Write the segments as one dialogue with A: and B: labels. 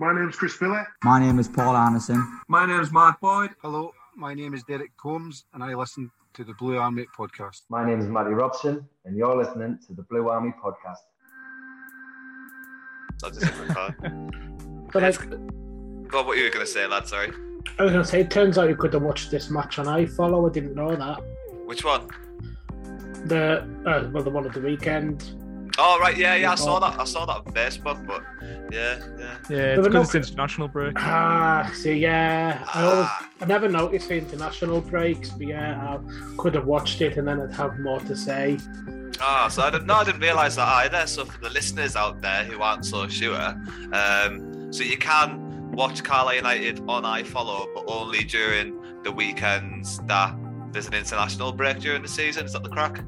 A: My name's Chris Phillip.
B: My name is Paul Anderson.
C: My name is Mark Boyd.
D: Hello, my name is Derek Combs, and I listen to the Blue Army podcast.
E: My name is Matty Robson, and you're listening to the Blue Army podcast.
F: That's a different car.
G: But I,
F: Go what you were going to say, lad? Sorry.
G: I was going to say, it turns out you could have watched this match on iFollow. I didn't know that.
F: Which one?
G: The uh, well, the one at the weekend.
F: Oh right, yeah, yeah. I saw that. I saw that on Facebook, but yeah, yeah.
H: Yeah, it's because
G: no-
H: it's international break.
G: Ah, see, yeah, I, always, I never noticed the international breaks, but yeah, I could have watched it and then I'd have more to say.
F: Ah, so I didn't. No, I didn't realise that either. So for the listeners out there who aren't so sure, um, so you can watch Carlisle United on iFollow, but only during the weekends that there's an international break during the season. Is that the crack?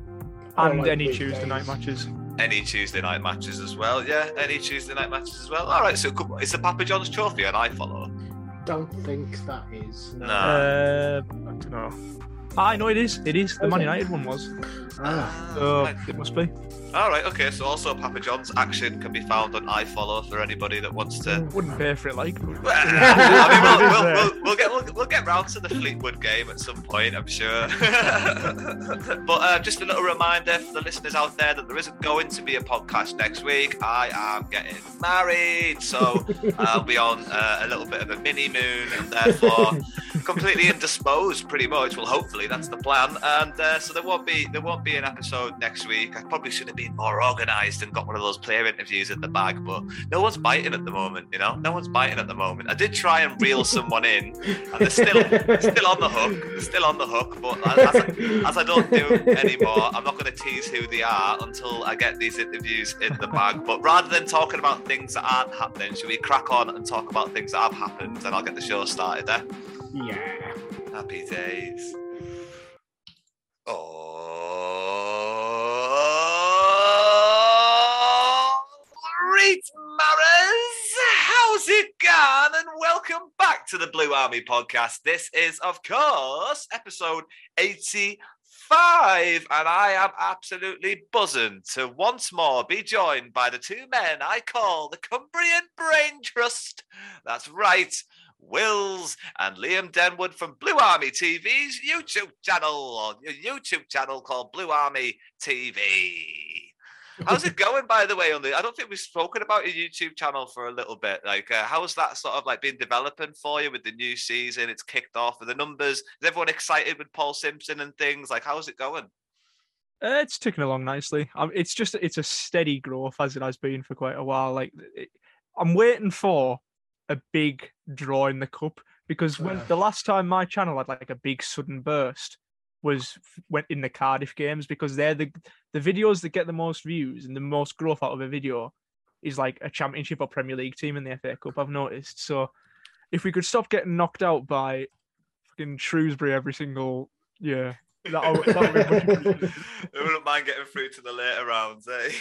H: And
G: like
H: any
G: weekdays.
H: Tuesday night matches.
F: Any Tuesday night matches as well. Yeah, any Tuesday night matches as well. All right. So it it's the Papa John's Trophy and iFollow.
G: Don't think that is. No.
F: No.
H: Uh, I don't know. I know it is. It is. The Man United one was.
G: Ah,
H: So
F: Right.
H: it must be.
F: All right. Okay. So also Papa John's action can be found on iFollow for anybody that wants to.
H: Wouldn't pay for it, like.
F: I mean, we'll, we'll, we'll, we'll get we'll, we'll get round to the Fleetwood game at some point, I'm sure. but uh, just a little reminder for the listeners out there that there isn't going to be a podcast next week. I am getting married, so I'll be on uh, a little bit of a mini moon, and therefore completely indisposed, pretty much. Well, hopefully that's the plan, and uh, so there won't be there won't be an episode next week. I probably should have been more organised and got one of those player interviews in the bag, but no one's biting at the moment. You know, no one's biting at the moment. I did try and reel someone in, and they're still still on the hook. They're still on the hook, but as, I- as I don't do anymore, I'm not going to tease who they are until I get these interviews in the bag. But rather than talking about things that aren't happening, should we crack on and talk about things that have happened? And I'll get the show started there.
G: yeah.
F: Happy days. Oh, great Maras! How's it gone? And welcome back to the Blue Army podcast. This is, of course, episode 85, and I am absolutely buzzing to once more be joined by the two men I call the Cumbrian Brain Trust. That's right. Wills and Liam Denwood from Blue Army TV's YouTube channel, your YouTube channel called Blue Army TV. How's it going, by the way? On the, I don't think we've spoken about your YouTube channel for a little bit. Like, uh, how's that sort of like been developing for you with the new season? It's kicked off with the numbers. Is everyone excited with Paul Simpson and things? Like, how's it going?
H: Uh, it's ticking along nicely. Um, it's just it's a steady growth as it has been for quite a while. Like it, I'm waiting for a big draw in the cup because when the last time my channel had like a big sudden burst was went in the Cardiff games because they're the the videos that get the most views and the most growth out of a video is like a championship or Premier League team in the FA Cup. I've noticed. So if we could stop getting knocked out by fucking Shrewsbury every single year, that would, that would be.
F: I wouldn't mind getting through to the later rounds, eh?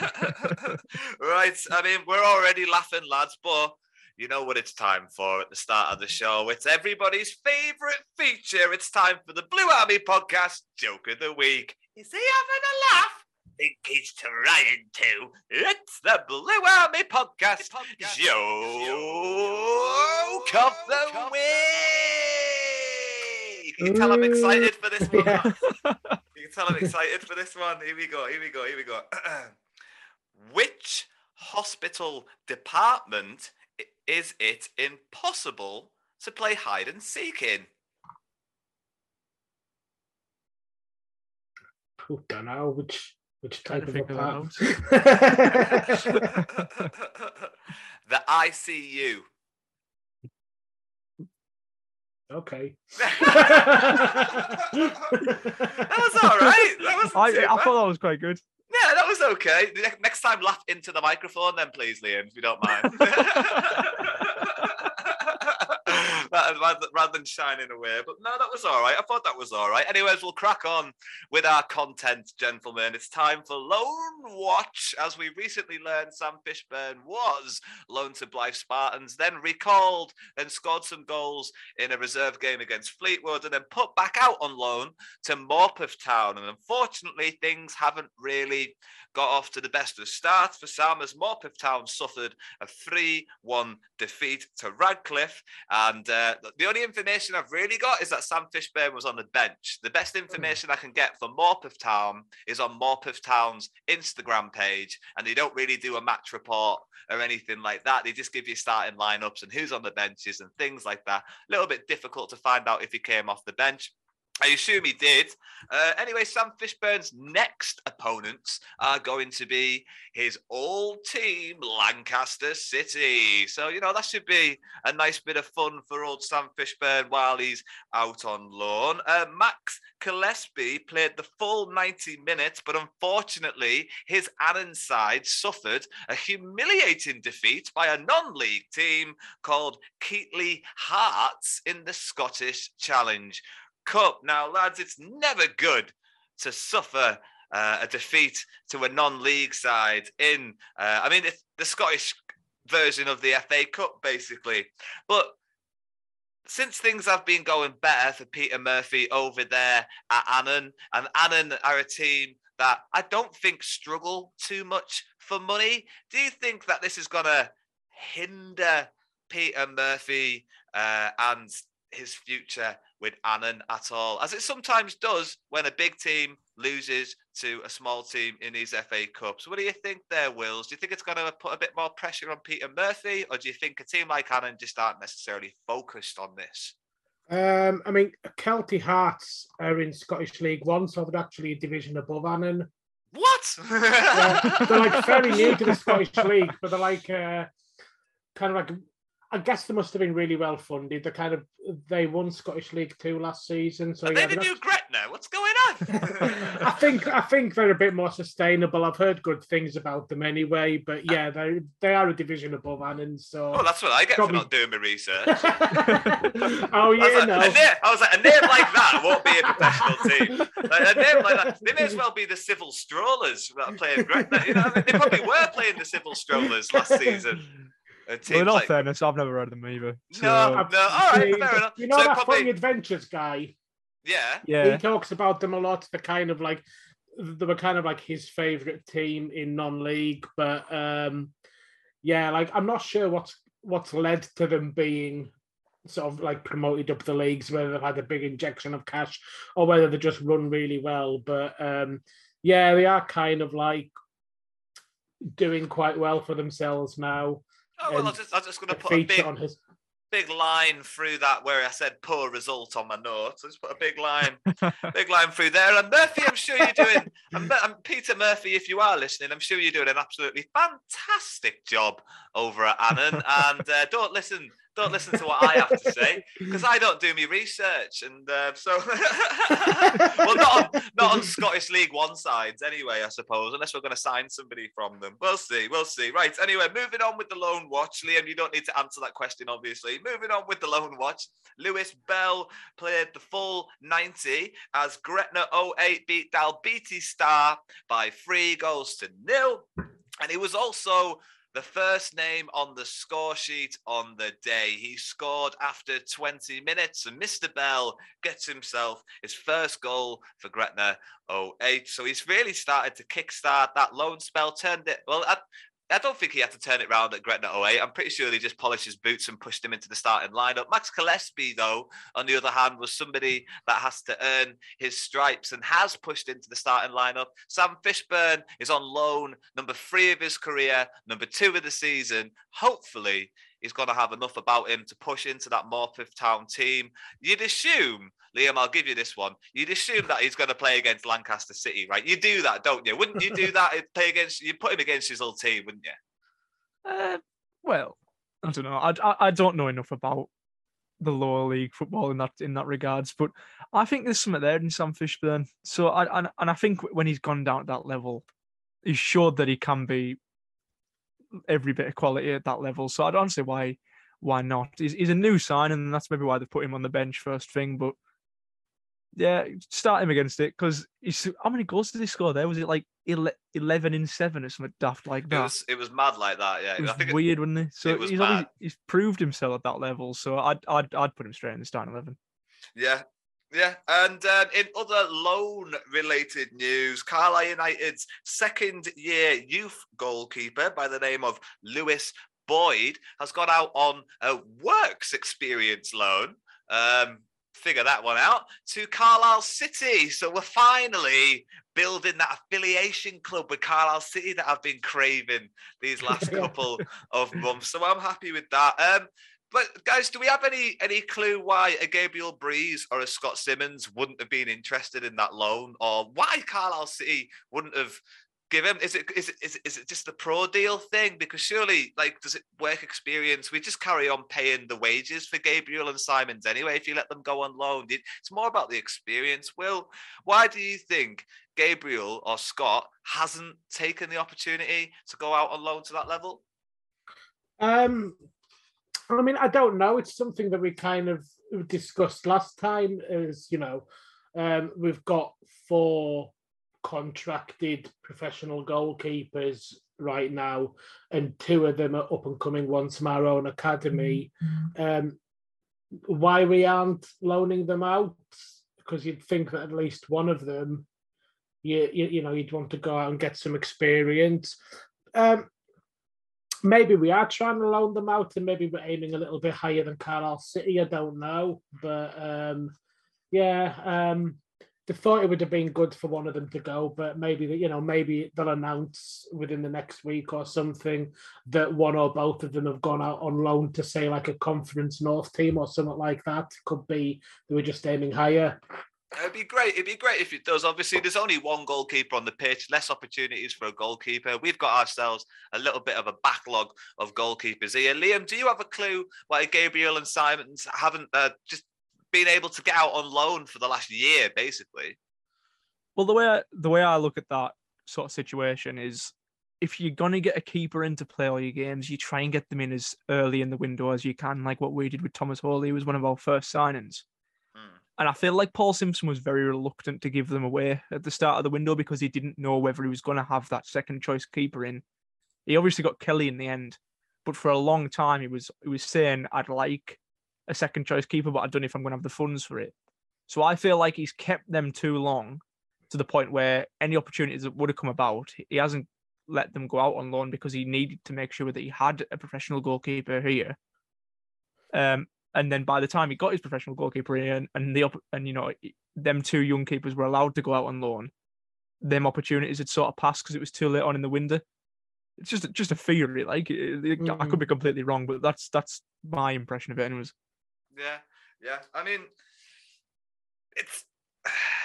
F: right. I mean, we're already laughing, lads, but you know what it's time for at the start of the show. It's everybody's favourite feature. It's time for the Blue Army podcast joke of the week. Is he having a laugh? think he's trying to. It's the Blue Army Podcast, joke of the week. You can tell I'm excited for this one.
G: Yeah.
F: You can tell I'm excited for this one. Here we go. Here we go. Here we go. Which hospital department is it impossible to play hide and seek in?
G: I don't know which which type of
H: figure
G: apartment.
F: the ICU.
G: okay.
F: that was all right. That was
H: I, I thought that was quite good.
F: Yeah, that was okay. Next time, laugh into the microphone, then, please, Liam, if you don't mind. Rather- rather, than shining away. But no, that was all right. I thought that was all right. Anyways, we'll crack on with our content, gentlemen. It's time for Loan Watch. As we recently learned, Sam Fishburn was loaned to Blyth Spartans, then recalled, then scored some goals in a reserve game against Fleetwood, and then put back out on loan to Morpeth Town. And unfortunately, things haven't really got off to the best of starts for Sam as Morpeth Town suffered a 3 1 defeat to Radcliffe. And uh, the only information I've really got is that Sam Fishburn was on the bench. The best information I can get for Morpeth Town is on Morpeth Town's Instagram page, and they don't really do a match report or anything like that. They just give you starting lineups and who's on the benches and things like that. A little bit difficult to find out if he came off the bench. I assume he did. Uh, anyway, Sam Fishburn's next opponents are going to be his old team, Lancaster City. So, you know, that should be a nice bit of fun for old Sam Fishburn while he's out on loan. Uh, Max Gillespie played the full 90 minutes, but unfortunately, his Annan side suffered a humiliating defeat by a non league team called Kelty Hearts in the Scottish Challenge. Cup. Now, lads, it's never good to suffer uh, a defeat to a non-league side in. Uh, I mean, it's the Scottish version of the FA Cup, basically. But since things have been going better for Peter Murphy over there at Annan, and Annan are a team that I don't think struggle too much for money. Do you think that this is going to hinder Peter Murphy uh, and his future with Annan at all, as it sometimes does when a big team loses to a small team in these FA Cups. What do you think there, Wills? Do you think it's going to put a bit more pressure on Peter Murphy, or do you think a team like Annan just aren't necessarily focused on this?
G: Um, I mean, Kelty Hearts are in Scottish League One, so they're actually a division above Annan.
F: What?
G: Uh, they're like fairly new to the Scottish League, but they're like uh, kind of like I guess they must have been really well funded. They kind of they won Scottish League Two last season, so
F: Are
G: yeah,
F: they the
G: they're
F: new Gretna? What's going on?
G: I think I think they're a bit more sustainable. I've heard good things about them anyway, but yeah, they they are a division above Annan. So
F: Oh, that's what I get
G: Probably-
F: for not doing my research.
G: oh
F: I was,
G: yeah,
F: like,
G: no.
F: a name, I was like, a name like that won't be a professional team. Like, a name like that, they may as well be the Civil Strollers that are playing Gretna. You know, I mean, they probably were playing the Civil Strollers last season. A
H: Well,
F: team
H: in all
F: like,
H: fairness, I've never heard of them either. So,
F: no, no, all right, fair enough.
G: You know
F: so
G: that
F: probably,
G: Funny Adventures guy?
F: yeah,
H: yeah.
G: He talks about them a lot. They're kind of like they were kind of like his favorite team in non-league, but um yeah, like I'm not sure what's what's led to them being sort of like promoted up the leagues, whether they've had a big injection of cash or whether they just run really well. But um yeah, they are kind of like doing quite well for themselves now.
F: Oh, well, I'm just, I'm just going to put a big,
G: on his
F: big line through that where I said poor result on my notes. I just put a big line, big line through there. And Murphy, I'm sure you're doing, and, and Peter Murphy, if you are listening, I'm sure you're doing an absolutely fantastic job over at Annan. and uh, don't listen, don't listen to what I have to say because I don't do my research. And uh, so, well, not on, not on Scottish League One sides anyway, I suppose, unless we're going to sign somebody from them. We'll see, we'll see. Right. Anyway, moving on with the loan watch, Liam. You don't need to answer that question, obviously. Moving on with the loan watch, Lewis Bell played the full 90 as Gretna 08 beat Dalbeattie Star by three goals to nil. And he was also the first name on the score sheet on the day. He scored after 20 minutes, and Mr. Bell gets himself his first goal for Gretna 08. So he's really started to kickstart that loan spell, turned it. Well, don't think he had to turn it around at Gretna 08. I'm pretty sure he just polished his boots and pushed him into the starting lineup. Max Gillespie, though, on the other hand, was somebody that has to earn his stripes and has pushed into the starting lineup. Sam Fishburn is on loan, number three of his career, number two of the season. Hopefully, he's going to have enough about him to push into that Morpeth Town team. You'd assume, Liam, I'll give you this one. You'd assume that he's going to play against Lancaster City, right? You do that, don't you? Wouldn't you do that? Play against you put him against his old team, wouldn't you?
H: Uh, well, I don't know. I, I, I don't know enough about the lower league football in that in that regards, but I think there's something there in Sam Fishburn. So I and, and I think when he's gone down at that level, he's showed that he can be every bit of quality at that level. So I don't see why why not. He's, he's a new sign, and that's maybe why they put him on the bench first thing. But yeah, start him against it because how many goals did he score there? Was it like eleven in seven or something daft like that?
F: It was, it was mad like that. Yeah,
H: it was I think weird, it, wasn't it? So it was he's, always, he's proved himself at that level. So I'd I'd I'd put him straight in the starting eleven.
F: Yeah, yeah, and um, in other loan related news, Carlisle United's second year youth goalkeeper by the name of Lewis Boyd has gone out on a works experience loan. Um, figure that one out to Carlisle City. So we're finally building that affiliation club with Carlisle City that I've been craving these last couple of months. So I'm happy with that. Um, but guys, do we have any any clue why a Gabriel Breeze or a Scott Simmons wouldn't have been interested in that loan, or why Carlisle City wouldn't have given? Is it is it is it, is it just the pro deal thing? Because surely, like, does it work experience? We just carry on paying the wages for Gabriel and Simons anyway. If you let them go on loan, it's more about the experience. Will, why do you think Gabriel or Scott hasn't taken the opportunity to go out on loan to that level?
G: Um, I mean, I don't know. It's something that we kind of discussed last time. Is you know, um, we've got four contracted professional goalkeepers right now, and two of them are up and coming ones from our own academy. Mm-hmm. Um, why we aren't loaning them out? Because you'd think that at least one of them, you, you, you know, you'd want to go out and get some experience. Um, maybe we are trying to loan them out and maybe we're aiming a little bit higher than Carlisle City. I don't know. But um, yeah, um, they thought it would have been good for one of them to go, but maybe that you know, maybe they'll announce within the next week or something that one or both of them have gone out on loan to say like a conference north team or something like that. Could be they were just aiming higher.
F: It'd be great. It'd be great if it does. Obviously, there's only one goalkeeper on the pitch, less opportunities for a goalkeeper. We've got ourselves a little bit of a backlog of goalkeepers here. Liam, do you have a clue why Gabriel and Simons haven't uh, just been able to get out on loan for the last year, basically?
H: Well, the way I, the way I look at that sort of situation is, if you're gonna get a keeper in to play all your games, you try and get them in as early in the window as you can, like what we did with Thomas Holy, was one of our first signings. Hmm. And I feel like Paul Simpson was very reluctant to give them away at the start of the window because he didn't know whether he was going to have that second choice keeper in. He obviously got Kelly in the end, but for a long time he was he was saying I'd like a second choice keeper, but I don't know if I'm going to have the funds for it. So I feel like he's kept them too long to the point where any opportunities that would have come about, he hasn't let them go out on loan because he needed to make sure that he had a professional goalkeeper here. Um, and then by the time he got his professional goalkeeper in, and the and you know them two young keepers were allowed to go out on loan, them opportunities had sort of passed because it was too late on in the window. It's just just a theory, like mm. I could be completely wrong, but that's that's my impression of it, anyways.
F: Yeah, yeah. I mean, it's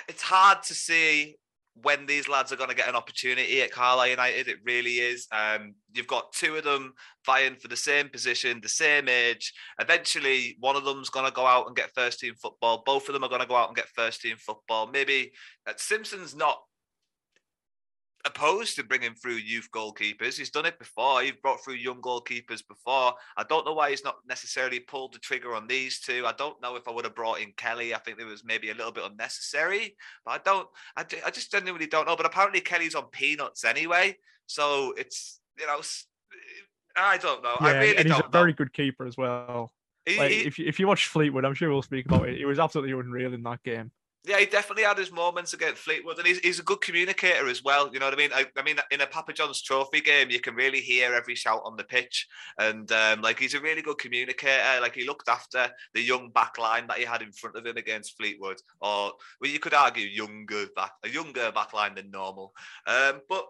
F: it's hard to see when these lads are going to get an opportunity at Carlisle United. It really is. Um, you've got two of them vying for the same position, the same age. Eventually, one of them's going to go out and get first team football. Both of them are going to go out and get first team football. Maybe uh, Simpson's not opposed to bringing through youth goalkeepers. He's done it before. He's brought through young goalkeepers before. I don't know why he's not necessarily pulled the trigger on these two. I don't know if I would have brought in Kelly. I think it was maybe a little bit unnecessary, but I don't. I, I just genuinely don't know. But apparently Kelly's on peanuts anyway, so it's you know I don't know.
H: Yeah,
F: I really
H: and he's a very
F: know.
H: good keeper as well.
F: He-
H: Like,
F: he-
H: if you, if you watch Fleetwood, I'm sure we'll speak about it. He was absolutely unreal in that game.
F: Yeah, he definitely had his moments against Fleetwood, and he's, he's a good communicator as well. You know what I mean? I, I mean, in a Papa John's Trophy game, you can really hear every shout on the pitch, and um, like he's a really good communicator. Like he looked after the young back line that he had in front of him against Fleetwood, or well, you could argue younger back, a younger back line than normal. Um, but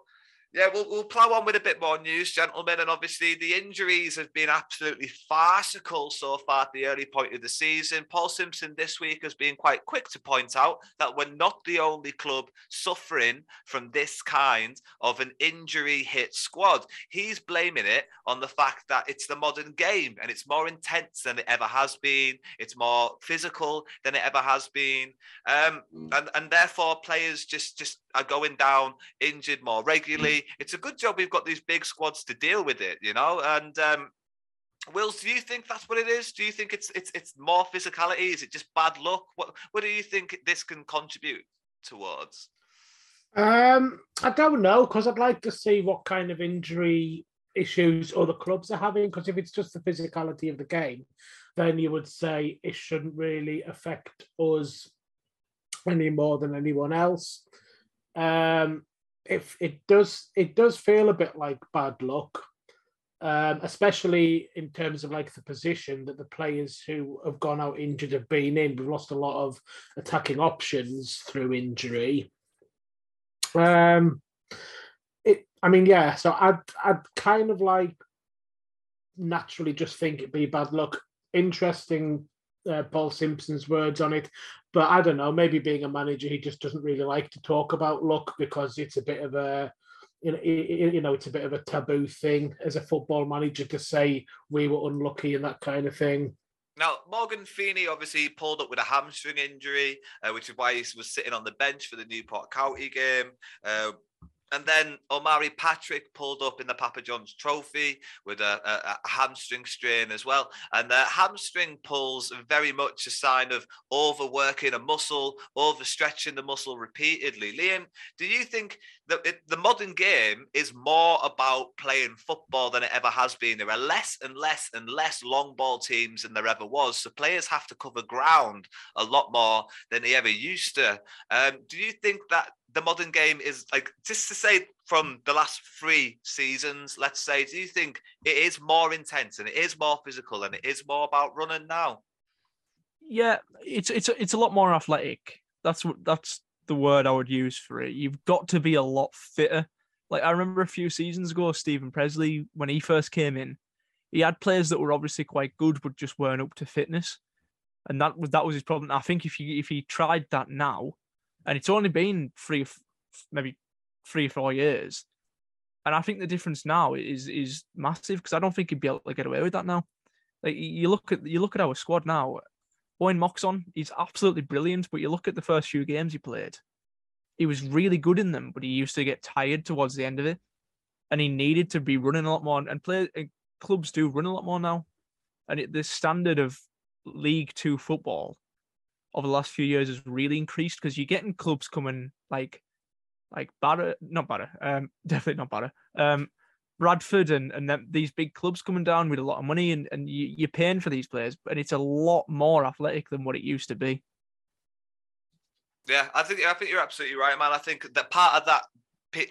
F: yeah, we'll, we'll plow on with a bit more news, gentlemen. And obviously, the injuries have been absolutely farcical so far at the early point of the season. Paul Simpson this week has been quite quick to point out that we're not the only club suffering from this kind of an injury hit squad. He's blaming it on the fact that it's the modern game and it's more intense than it ever has been. It's more physical than it ever has been. Um, and, and therefore, players just, just are going down injured more regularly. It's a good job we've got these big squads to deal with it, you know. And um, Wills, do you think that's what it is? Do you think it's it's it's more physicality? Is it just bad luck? What what do you think this can contribute towards?
G: Um, I don't know because I'd like to see what kind of injury issues other clubs are having. Because if it's just the physicality of the game, then you would say it shouldn't really affect us any more than anyone else. Um, if it does, it does feel a bit like bad luck, um, especially in terms of like the position that the players who have gone out injured have been in. We've lost a lot of attacking options through injury. Um, it. I mean, yeah. So I'd I'd kind of like naturally just think it'd be bad luck. Interesting, uh, Paul Simpson's words on it, but I don't know. Maybe being a manager, he just doesn't really like to talk about luck because it's a bit of a. You know, it's a bit of a taboo thing as a football manager to say we were unlucky and that kind of thing.
F: Now, Morgan Feeney obviously pulled up with a hamstring injury, uh, which is why he was sitting on the bench for the Newport County game. Uh, and then Omari Patrick pulled up in the Papa John's Trophy with a, a, a hamstring strain as well. And the hamstring pulls are very much a sign of overworking a muscle, overstretching the muscle repeatedly. Liam, do you think that it, the modern game is more about playing football than it ever has been? There are less and less and less long ball teams than there ever was. So players have to cover ground a lot more than they ever used to. Um, do you think that the modern game is like just to say from the last three seasons, let's say, do you think it is more intense and it is more physical and it is more about running now?
H: Yeah, it's it's it's a lot more athletic. That's what that's the word I would use for it. You've got to be a lot fitter. Like I remember a few seasons ago, Steven Pressley when he first came in, he had players that were obviously quite good but just weren't up to fitness, and that was that was his problem. I think if you if he tried that now, and it's only been three, maybe three or four years, and I think the difference now is is massive because I don't think he'd be able to get away with that now. Like you look at you look at our squad now. Owen Moxon, he's absolutely brilliant, but you look at the first few games he played, he was really good in them, but he used to get tired towards the end of it, and he needed to be running a lot more. And play uh, clubs do run a lot more now, and it, the standard of League Two football over the last few years has really increased because you're getting clubs coming like like Barra, not Barra, um, definitely not Barra, um, Bradford and and them, these big clubs coming down with a lot of money and and you, you're paying for these players, and it's a lot more athletic than what it used to be.
F: Yeah, I think I think you're absolutely right, man. I think that part of that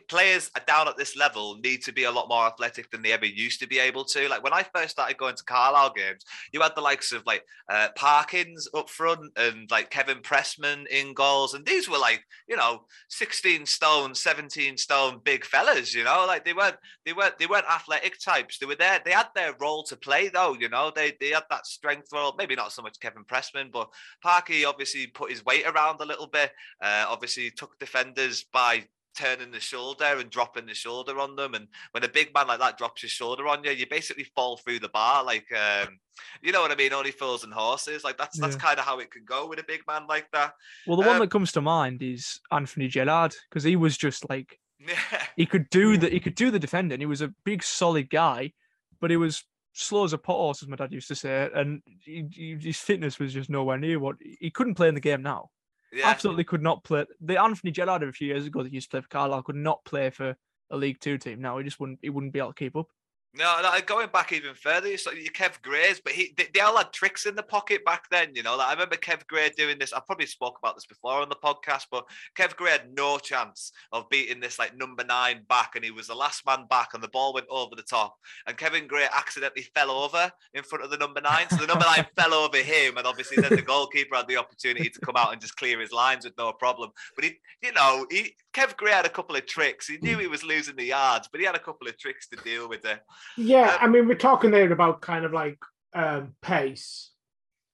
F: players down at this level need to be a lot more athletic than they ever used to be able to. Like when I first started going to Carlisle games, you had the likes of like uh, Parkins up front and like Kevin Pressman in goals, and these were like you know 16 stone, 17 stone big fellas. You know, like they weren't they weren't they weren't athletic types. They were there. They had their role to play though. You know, they they had that strength role. Maybe not so much Kevin Pressman, but Parky obviously put his weight around a little bit. Uh, obviously took defenders by turning the shoulder and dropping the shoulder on them. And when a big man like that drops his shoulder on you, you basically fall through the bar. Like, um, you know what I mean? Only fools and horses. Like that's that's
H: Yeah.
F: kind of how it can go with a big man like that.
H: Well, the one
F: Um,
H: that comes to mind is Anthony Gerrard because he was just like
F: Yeah.
H: he could do the he could do the defending. He was a big, solid guy, but he was slow as a pot horse, as my dad used to say, and he, he- his fitness was just nowhere near what he couldn't play in the game now.
F: Yeah.
H: Absolutely could not play. The Anthony Gerrard of a few years ago that used to play for Carlisle could not play for a League Two team. Now he just wouldn't he wouldn't be able to keep up.
F: No, no, going back even further, you like Kev Grays, but he they, they all had tricks in the pocket back then. You know, like I remember Kev Gray doing this. I probably spoke about this before on the podcast, but Kev Gray had no chance of beating this like number nine back, and he was the last man back, and the ball went over the top, and Kevin Gray accidentally fell over in front of the number nine, so the number nine fell over him, and obviously then the goalkeeper had the opportunity to come out and just clear his lines with no problem. But he, you know, he Kev Gray had a couple of tricks. He knew he was losing the yards, but he had a couple of tricks to deal with it.
G: Yeah, I mean, we're talking there about kind of like um, pace,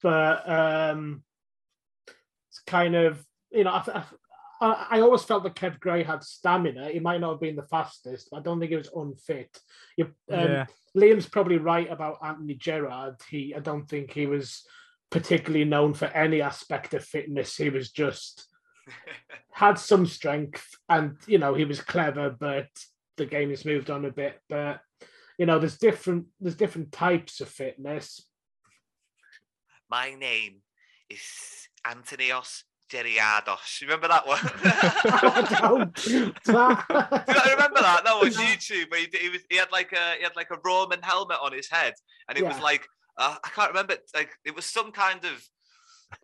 G: but um, it's kind of you know, I, I, I always felt that Kev Gray had stamina. He might not have been the fastest, but I don't think he was unfit. You, um,
H: Yeah.
G: Liam's probably right about Anthony Gerrard. He, I don't think he was particularly known for any aspect of fitness. He was just had some strength, and you know, he was clever, but the game has moved on a bit. But you know, there's different there's different types of fitness.
F: My name is Antonios Geriados. You remember that one?
G: I don't.
F: Do you remember that? That was YouTube. Where he, he was he had like a he had like a Roman helmet on his head, and it was like uh, I can't remember. Like it was some kind of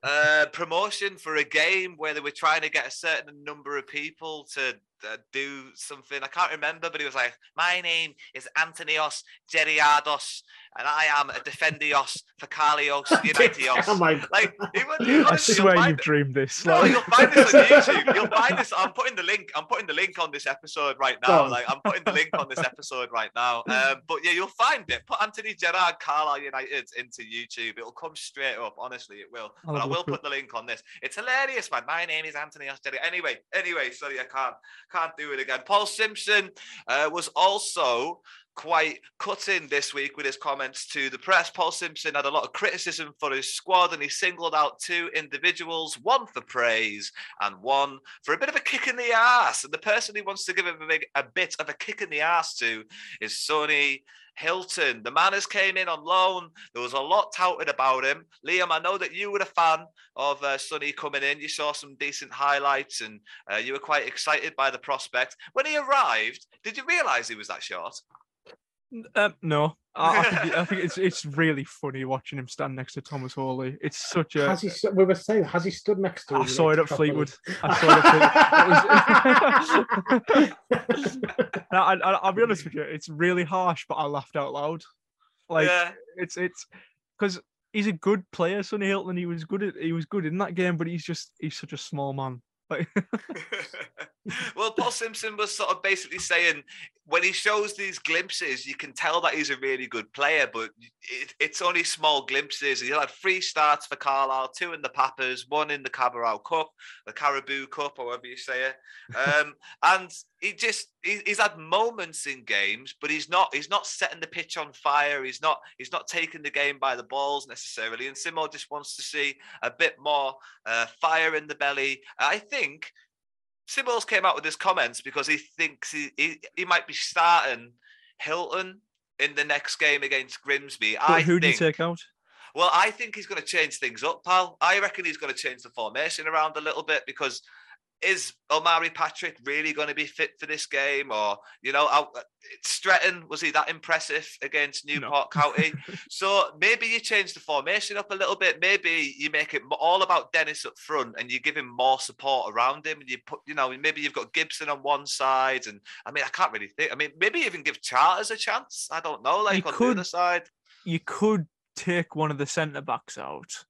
F: uh, promotion for a game where they were trying to get a certain number of people to uh, do something. I can't remember, but he was like, "My name is Antonios Geriados, and I am a defendios for Carlios Unitios."
G: Oh my
F: Like was,
H: I swear you've dreamed this.
F: no,
H: like-
F: you'll find this on YouTube. You'll find this. I'm putting the link. I'm putting the link on this episode right now.
G: on.
F: Like I'm putting the link on this episode right now. Um, but yeah, you'll find it. Put Anthony Gerrard Carlisle United into YouTube. It'll come straight up. Honestly, it will.
H: I'll
F: But I will put the link on this. It's hilarious, man. My name is Anthony Osteri. Anyway, anyway, sorry, I can't can't do it again. Paul Simpson uh, was also quite cutting this week with his comments to the press. Paul Simpson had a lot of criticism for his squad and he singled out two individuals, one for praise and one for a bit of a kick in the ass. And the person he wants to give him a, big, a bit of a kick in the ass to is Sonny Hilton. The man has came in on loan. There was a lot touted about him. Liam, I know that you were a fan of uh, Sonny coming in. You saw some decent highlights and uh, you were quite excited by the prospect. When he arrived, did you realise he was that short?
H: Um, no, I, I, think, I think it's it's really funny watching him stand next to Thomas Holy. It's such a.
G: Has he? We were saying, has he stood next to?
H: I
G: him
H: saw it at
G: properly?
H: Fleetwood. I saw it at Fleetwood. I, I, I'll be honest with you, it's really harsh, but I laughed out loud. Like
F: Yeah.
H: it's it's because he's a good player, Sonny Hilton. He was good at he was good in that game, but he's just he's such a small man. Like
F: well, Paul Simpson was sort of basically saying when he shows these glimpses, you can tell that he's a really good player, but it, it's only small glimpses. He had three starts for Carlisle, two in the Pappers, one in the Carabao Cup, the Caribou Cup, however you say it. Um, and he just he, he's had moments in games, but he's not he's not setting the pitch on fire. He's not he's not taking the game by the balls necessarily. And Simo just wants to see a bit more uh, fire in the belly. I think Symbols came out with his comments because he thinks he, he, he might be starting Hilton in the next game against Grimsby. I
H: who do you
F: think,
H: take out?
F: well, I think he's going to change things up, pal. I reckon he's going to change the formation around a little bit because is Omari Patrick really going to be fit for this game? Or, you know, I, uh, Stretton, was he that impressive against Newport County? so maybe you change the formation up a little bit. Maybe you make it all about Dennis up front and you give him more support around him. And you put, you know, maybe you've got Gibson on one side. And I mean, I can't really think. I mean, maybe even give Charters a chance. I don't know, like
H: You
F: on
H: could-
F: the other side.
H: You could take one of the centre backs out,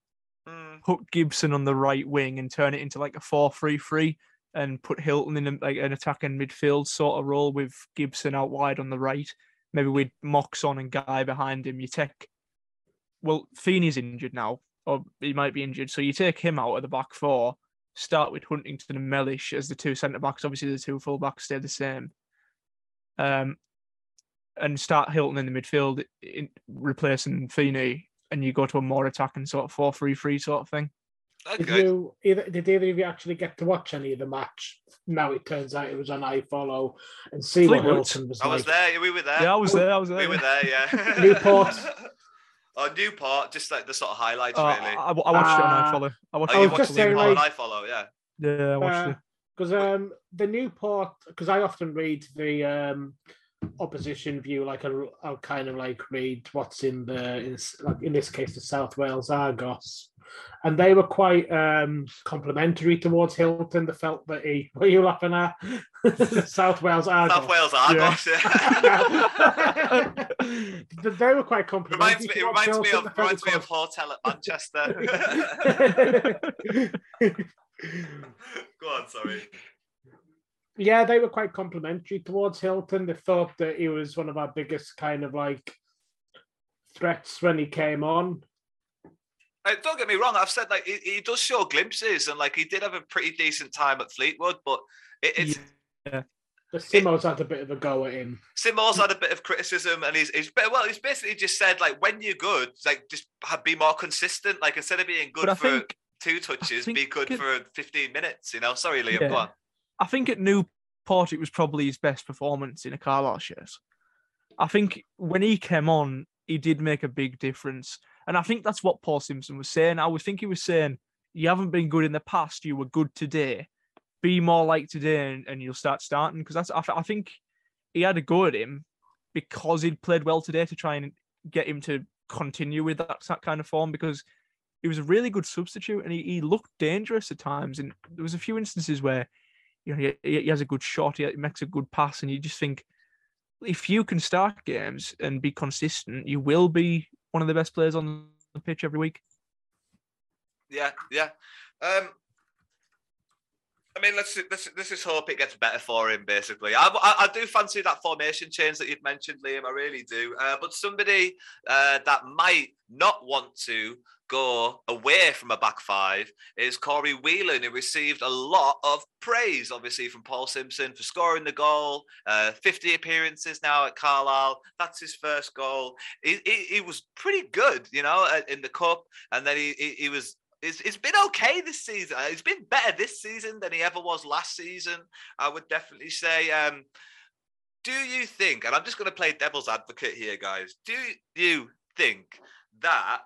H: Put Gibson on the right wing, and turn it into like a 4-3-3, and put Hilton in a, like an attacking midfield sort of role with Gibson out wide on the right. Maybe with Moxon and Guy behind him. You take, well, Feeney's injured now, or he might be injured, so you take him out of the back four. Start with Huntington and Mellish as the two centre backs. Obviously, the two full backs stay the same. Um, and start Hilton in the midfield, in, replacing Feeney, and you go to a more attacking sort of 4 3 3 sort of thing.
G: Did you either did either of you actually get to watch any of the match? Now it turns out it was on iFollow and see what
H: Fleetwood.
G: Hilton was
F: I
G: like.
F: was there. We were there.
H: Yeah, I was there. I was there.
F: We were there, yeah.
G: Newport.
F: oh, Newport, just like the sort of highlights,
H: Oh,
F: really.
H: I, I watched it on
G: Ah.
H: iFollow. I watched,
F: oh,
H: I watched
F: watched
H: the
G: saying,
H: league.
F: Newport
G: like-
F: on iFollow, yeah.
H: Yeah, I watched it.
G: because um the Newport because I often read the um opposition view, like I'll, I'll kind of like read what's in the in, like in this case the South Wales Argos, and they were quite um complimentary towards Hilton. They felt that he what are you laughing at? South Wales Argos.
F: South Wales Argos. Yeah.
G: they were quite complimentary.
F: Reminds me, it reminds me of reminds me of Hotel at Manchester. Go on, sorry.
G: Yeah, they were quite complimentary towards Hilton. They thought that he was one of our biggest kind of like threats when he came on.
F: Uh, don't get me wrong. I've said like he, he, does show glimpses, and like he did have a pretty decent time at Fleetwood, but it, it's.
G: Yeah. But Simo's had a bit of a go at him.
F: Simo's had a bit of criticism, and he's he's well. He's basically just said like when you're good, like just have, be more consistent. Like instead of being good for think, two touches, be good it, for 15 minutes. You know. Sorry, Liam. Yeah.
H: I think at Newport it was probably his best performance in a Carlisle shirt. I think when he came on, he did make a big difference. And I think that's what Paul Simpson was saying. I was think he was saying, You haven't been good in the past, you were good today. Be more like today and, and you'll start starting. Because that's I, I think he had a go at him because he'd played well today to try and get him to continue with that, that kind of form because he was a really good substitute and he, he looked dangerous at times. And there was a few instances where you know he, he has a good shot, he makes a good pass, and you just think if you can start games and be consistent, you will be one of the best players on the pitch every week.
F: Yeah, yeah. Um, I mean, let's let's let's just hope it gets better for him. Basically, I, I, I do fancy that formation change that you've mentioned, Liam. I really do. Uh, but somebody uh, that might not want to go away from a back five is Corey Whelan, who received a lot of praise, obviously, from Paul Simpson for scoring the goal. Uh, 50 appearances now at Carlisle. That's his first goal. He, he, he was pretty good, you know, in the cup. And then he, he, he was it's, it's been okay this season. It's been better this season than he ever was last season. I would definitely say. Um, do you think, and I'm just going to play devil's advocate here, guys, do you think that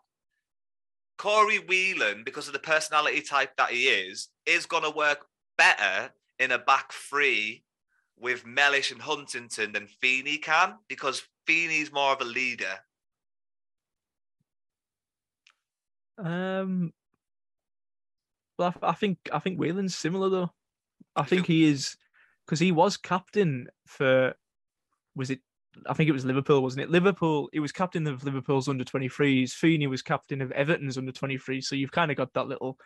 F: Corey Whelan, because of the personality type that he is, is going to work better in a back three with Mellish and Huntington than Feeney can because Feeney's more of a leader.
H: Um, well, I, I think I think Whelan's similar though. I think he is because he was captain for was it I think it was Liverpool, wasn't it? Liverpool, he was captain of Liverpool's under 23s. Feeney was captain of Everton's under 23s. So you've kind of got that little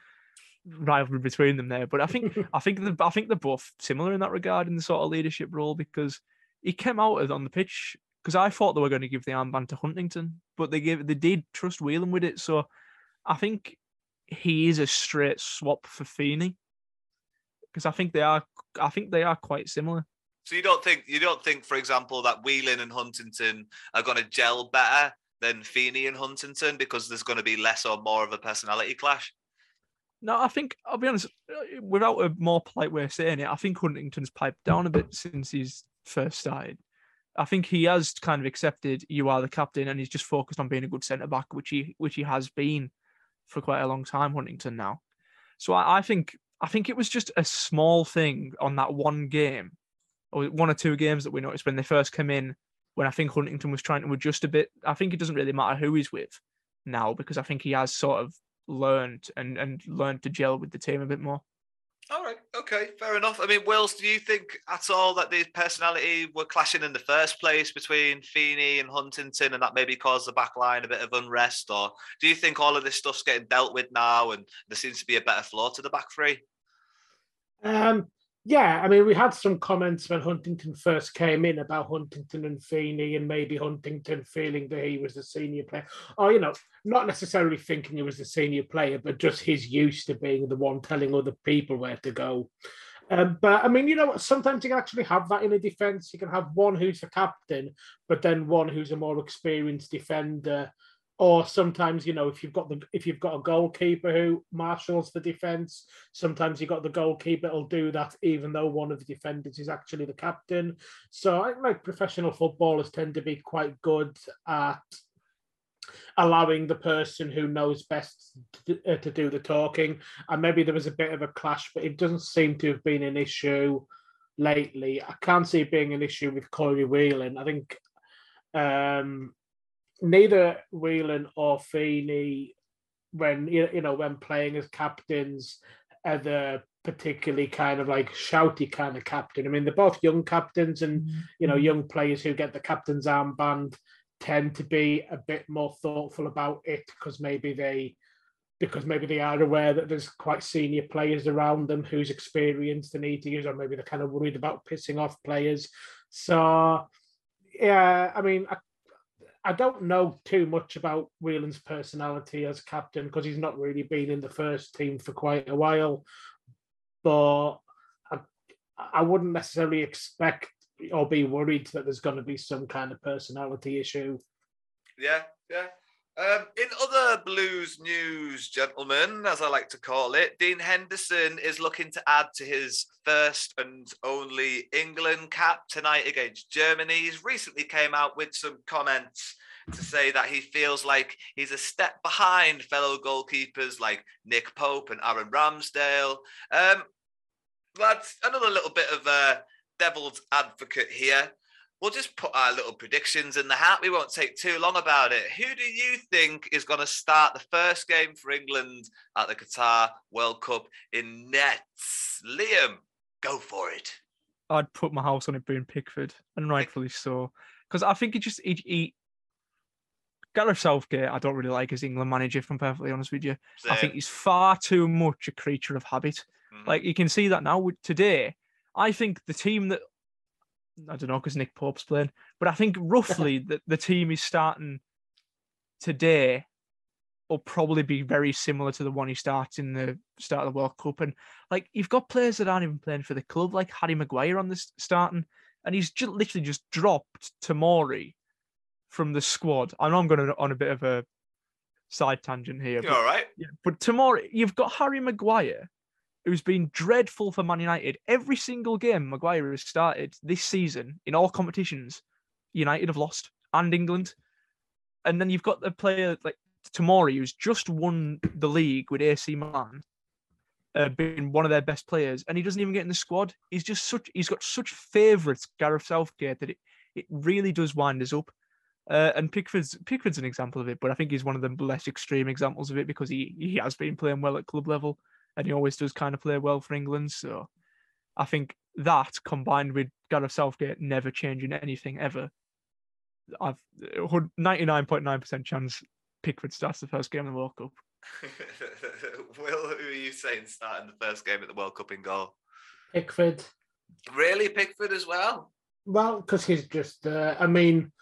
H: rivalry between them there. But I think I think the, I think they're both similar in that regard in the sort of leadership role because he came out on the pitch because I thought they were going to give the armband to Huntington, but they gave they did trust Whelan with it. So I think he is a straight swap for Feeney because I think they are I think they are quite similar.
F: So you don't think you don't think, for example, that Whelan and Huntington are going to gel better than Feeney and Huntington because there's going to be less or more of a personality clash?
H: No, I think I'll be honest. Uh, without a more polite way of saying it, I think Huntington's piped down a bit since he's first started. I think he has kind of accepted you are the captain, and he's just focused on being a good centre back, which he which he has been for quite a long time. Huntington now, so I, I think I think it was just a small thing on that one game or one or two games that we noticed when they first came in, when I think Huntington was trying to adjust a bit. I think it doesn't really matter who he's with now because I think he has sort of learned and, and learned to gel with the team a bit more.
F: All right, okay, fair enough. I mean, Wills, do you think at all that the personality were clashing in the first place between Feeney and Huntington, and that maybe caused the back line a bit of unrest, or do you think all of this stuff's getting dealt with now, and there seems to be a better flow to the back three?
G: Um, yeah, I mean, we had some comments when Huntington first came in about Huntington and Feeney, and maybe Huntington feeling that he was the senior player, or you know, not necessarily thinking he was the senior player, but just his used to being the one telling other people where to go. Um, but I mean, you know, sometimes you can actually have that in a defense. You can have one who's the captain, but then one who's a more experienced defender or sometimes you know if you've got the if you've got a goalkeeper who marshals the defense sometimes you've got the goalkeeper will do that even though one of the defenders is actually the captain so i like professional footballers tend to be quite good at allowing the person who knows best to, uh, to do the talking and maybe there was a bit of a clash but it doesn't seem to have been an issue lately. I can't see it being an issue with Corey Whelan. I think um, neither Whelan or Feeney, when you know when playing as captains, are the particularly kind of like shouty kind of captain. I mean, they're both young captains, and mm-hmm. you know, mm-hmm. young players who get the captain's armband tend to be a bit more thoughtful about it because maybe they because maybe they are aware that there's quite senior players around them who's experienced and need to use, or maybe they're kind of worried about pissing off players. So, yeah, I mean, I, I don't know too much about Whelan's personality as captain because he's not really been in the first team for quite a while. But I, I wouldn't necessarily expect or be worried that there's going to be some kind of personality issue.
F: Yeah, yeah. Um, in other Blues news, gentlemen, as I like to call it, Dean Henderson is looking to add to his first and only England cap tonight against Germany. He's recently came out with some comments to say that he feels like he's a step behind fellow goalkeepers like Nick Pope and Aaron Ramsdale. Um, that's another little bit of a devil's advocate here we'll just put our little predictions in the hat. We won't take too long about it. Who do you think is going to start the first game for England at the Qatar World Cup in nets? Liam, go for it.
H: I'd put my house on it being Pickford, and rightfully so, because I think he just he, he Gareth Southgate. I don't really like as England manager. If I'm perfectly honest with you, Same. I think he's far too much a creature of habit. Mm-hmm. Like you can see that now with today. I think the team that I don't know because Nick Pope's playing, but I think roughly that the team is starting today will probably be very similar to the one he starts in the start of the World Cup. And like you've got players that aren't even playing for the club, like Harry Maguire on the starting, and he's just literally just dropped Tomori from the squad. I know I'm going on a bit of a side tangent here.
F: But, all right.
H: Yeah, but Tomori, you've got Harry Maguire who's been dreadful for Man United. Every single game Maguire has started this season in all competitions, United have lost and England. And then you've got the player like Tomori, who's just won the league with AC Milan, uh, been one of their best players, and he doesn't even get in the squad. He's just such he's got such favourites, Gareth Southgate, that it, it really does wind us up. Uh, and Pickford's Pickford's an example of it, but I think he's one of the less extreme examples of it because he he has been playing well at club level and he always does kind of play well for England. So I think that combined with Gareth Southgate never changing anything ever, I've 99.9% chance Pickford starts the first game of the World Cup.
F: Will, who are you saying starting the first game at the World Cup in goal?
G: Pickford.
F: Really, Pickford as well?
G: Well, because he's just, uh, I mean,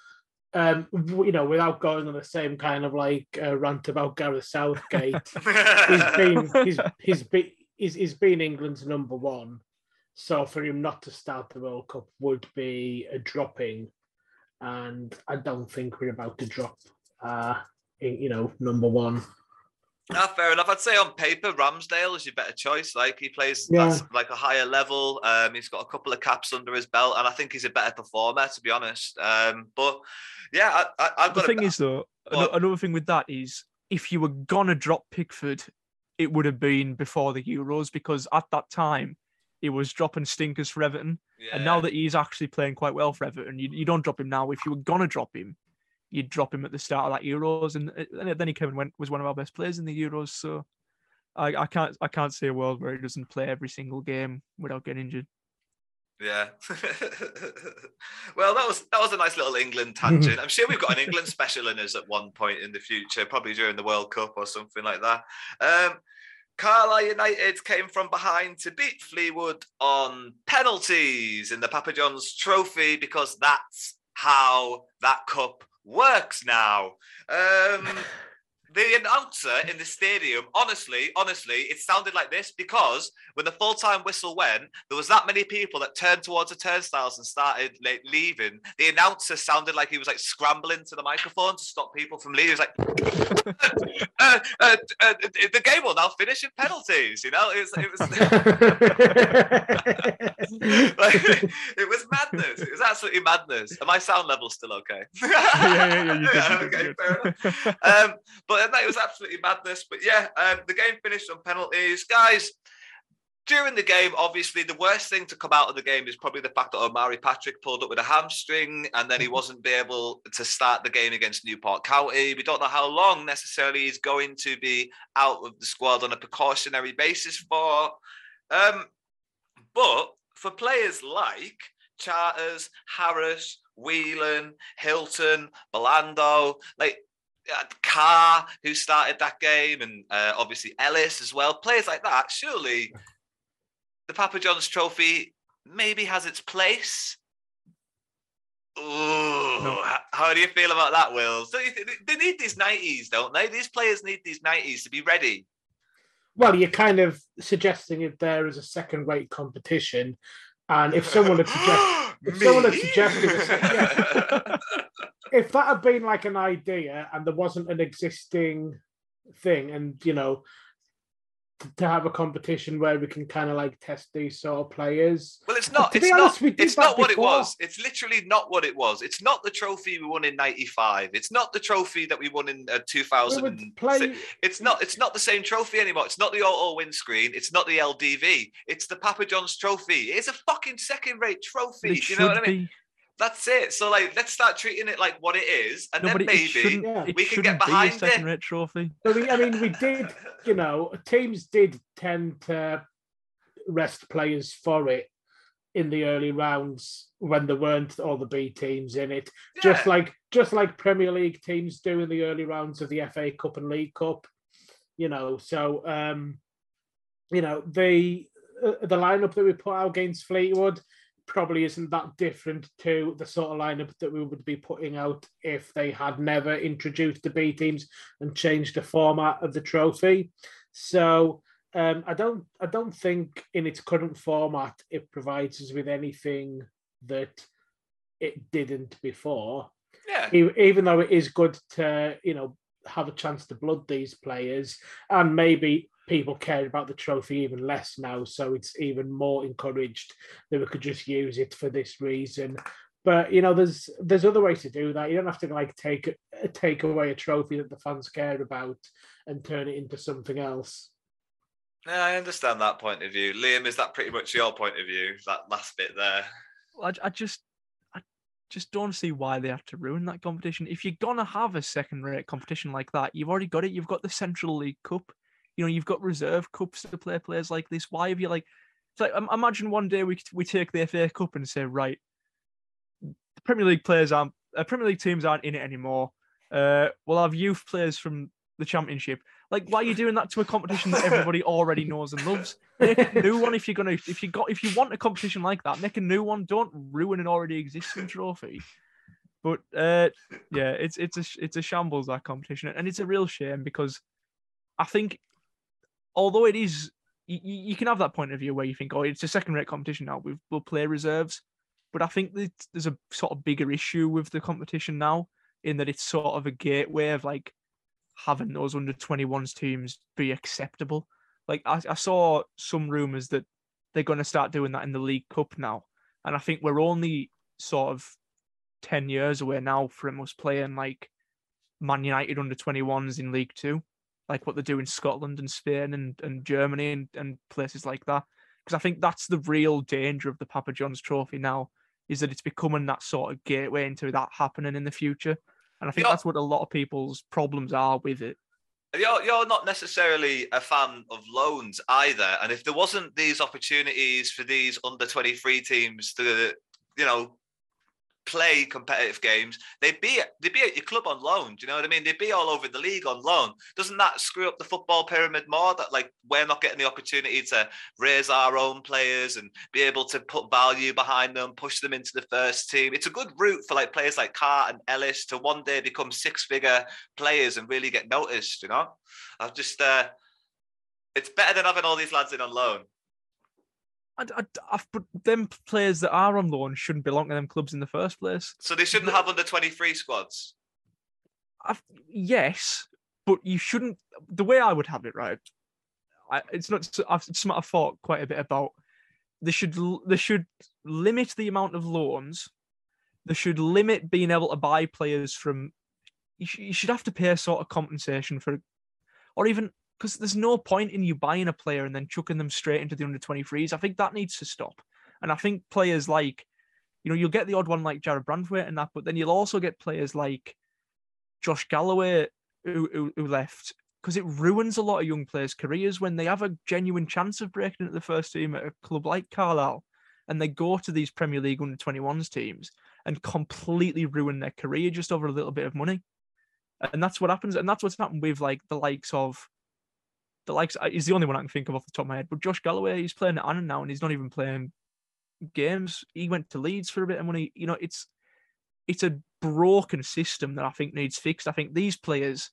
G: um, you know, without going on the same kind of like uh, rant about Gareth Southgate, he's been he's he's been he's, he's been England's number one. So for him not to start the World Cup would be a dropping, and I don't think we're about to drop, uh, in, you know, number one.
F: Ah, fair enough. I'd say on paper, Ramsdale is your better choice. Like he plays yeah. like a higher level. Um, he's got a couple of caps under his belt, and I think he's a better performer, to be honest. Um, but yeah, I, I, have
H: got. The thing a, is, though, another thing with that is if you were gonna drop Pickford, it would have been before the Euros because at that time he was dropping stinkers for Everton, yeah. and now that he's actually playing quite well for Everton, you, you don't drop him now. If you were gonna drop him, you'd drop him at the start of that Euros, and, and then he came and went was one of our best players in the Euros. So I, I can't I can't see a world where he doesn't play every single game without getting injured.
F: Yeah. well, that was that was a nice little England tangent. I'm sure we've got an England special in us at one point in the future, probably during the World Cup or something like that. Um, Carlisle United came from behind to beat Fleetwood on penalties in the Papa John's Trophy because that's how that cup works now. Um, the announcer in the stadium, honestly, honestly, it sounded like this because when the full time whistle went, there was that many people that turned towards the turnstiles and started like, leaving. The announcer sounded like he was like scrambling to the microphone to stop people from leaving. He was like, uh, uh, uh, the game will now finish in penalties. You know, it was, it was, like, it was madness. It was absolutely madness. Are my sound levels still okay? yeah, yeah, yeah. okay, fair enough. Um, but it was absolutely madness. But yeah, um, the game finished on penalties, guys. During the game, obviously, the worst thing to come out of the game is probably the fact that Omari Patrick pulled up with a hamstring and then he
H: Mm-hmm.
F: wasn't be able to start the game against Newport County. We don't know how long necessarily he's going to be out of the squad on a precautionary basis for. Um, but for players like Charters, Harris, Whelan, Hilton, Belando, like uh, Carr, who started that game, and uh, obviously Ellis as well, players like that, surely the Papa John's Trophy maybe has its place. Ooh, h- how do you feel about that, Will? So you th- they need these 90s, don't they? These players need these 90s to be ready.
G: Well, you're kind of suggesting it there as a second-rate competition, and if someone had suggested, if someone had suggested, yeah, if that had been like an idea and there wasn't an existing thing, and you know, to, to have a competition where we can kind of like test these sort of players.
F: Well, it's not. It's
G: honest,
F: not. It's not what it was. It's literally not what it was. It's not the trophy we won in '95. It's not the trophy that we won in uh,
G: We
F: 2000.
G: would play.
F: It's not. It's not the same trophy anymore. It's not the auto windscreen. It's not the LDV. It's the Papa John's trophy. It's a fucking second-rate trophy.
H: It
F: you know what I mean?
H: be.
F: That's it. So like, let's start treating it like what it is, and
H: No,
F: then
H: but it, it
F: maybe
G: Yeah.
H: it
F: we can
H: shouldn't
F: get
H: be
F: behind
H: a
F: it.
H: second rate trophy.
G: I mean, I mean, we did. You know, teams did tend to rest players for it in the early rounds when there weren't all the B teams in it. Just like just like Premier League teams do in the early rounds of the FA Cup and League Cup. You know, so um, you know the uh, the lineup that we put out against Fleetwood probably isn't that different to the sort of lineup that we would be putting out if they had never introduced the B teams and changed the format of the trophy. So um, I don't I don't think in its current format it provides us with anything that it didn't before.
F: yeah.
G: Even though it is good to you know have a chance to blood these players and maybe people care about the trophy even less now so it's even more encouraged that we could just use it for this reason but you know there's there's other ways to do that you don't have to like take take away a trophy that the fans care about and turn it into something else
F: Yeah, I understand that point of view. Liam, is that pretty much your point of view? That last bit there.
H: I, I just I just don't see why they have to ruin that competition. If you're gonna have a second rate competition like that, you've already got it. You've got the Central League Cup. You know, you've got reserve cups to play players like this. Why have you like? It's like imagine one day we we take the FA Cup and say right, the Premier League players aren't uh, Premier League teams aren't in it anymore. Uh, we'll have youth players from the Championship. Like, why are you doing that to a competition that everybody already knows and loves? Make a new one if you're gonna if you got if you want a competition like that, make a new one. Don't ruin an already existing trophy. But uh, yeah, it's it's a it's a shambles that competition, and it's a real shame because I think although it is you, you can have that point of view where you think, oh, it's a second rate competition now. We will play reserves, but I think that there's a sort of bigger issue with the competition now in that it's sort of a gateway of like having those under 21s teams be acceptable. Like I, I saw some rumors that they're going to start doing that in the League Cup now, and I think we're only sort of 10 years away now from us playing like Man United under 21s in League Two, like what they do in Scotland and Spain and, and Germany and, and places like that. Because I think that's the real danger of the Papa John's Trophy now, is that it's becoming that sort of gateway into that happening in the future. And I think
F: Yeah.
H: that's what a lot of people's problems are with it.
F: You're, you're not necessarily a fan of loans either. And if there wasn't these opportunities for these under 23 teams to, you know, play competitive games, they'd be they'd be at your club on loan. Do you know what I mean? They'd be all over the league on loan. Doesn't that screw up the football pyramid more? That like we're not getting the opportunity to raise our own players and be able to put value behind them, push them into the first team. It's a good route for like players like Carr and Ellis to one day become six-figure players and really get noticed. You know, I've just uh, it's better than having all these lads in on loan.
H: I, I, I've, but them players that are on loan shouldn't belong to them clubs in the first place.
F: So they shouldn't have under 23 squads.
H: I've, yes, but you shouldn't. The way I would have it, right? I, it's not. I've, it's something I've thought quite a bit about. They should. They should limit the amount of loans. They should limit being able to buy players from. You, sh- you should have to pay a sort of compensation for, or even because there's no point in you buying a player and then chucking them straight into the under 23s. I think that needs to stop. And I think players like, you know, you'll get the odd one like Jarrad Branthwaite and that, but then you'll also get players like Josh Galloway who, who, who left because it ruins a lot of young players' careers when they have a genuine chance of breaking into the first team at a club like Carlisle and they go to these Premier League under 21s teams and completely ruin their career just over a little bit of money. And that's what happens. And that's what's happened with like the likes of the likes uh, he's the only one I can think of off the top of my head. But Josh Galloway, he's playing at Annan now and he's not even playing games. He went to Leeds for a bit of money. You know, it's it's a broken system that I think needs fixed. I think these players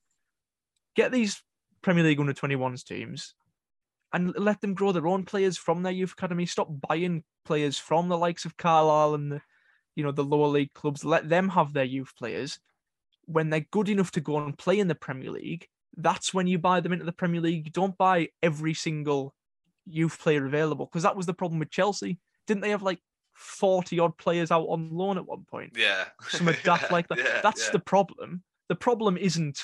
H: get these Premier League under 21s teams and let them grow their own players from their youth academy. Stop buying players from the likes of Carlisle and the, you know, the lower league clubs. Let them have their youth players. When they're good enough to go and play in the Premier League, that's when you buy them into the Premier League. You don't buy every single youth player available because that was the problem with Chelsea. Didn't they have like 40 odd players out on loan at one point?
F: Yeah.
H: Some daft like that.
F: Yeah,
H: that's
F: yeah.
H: the problem. The problem isn't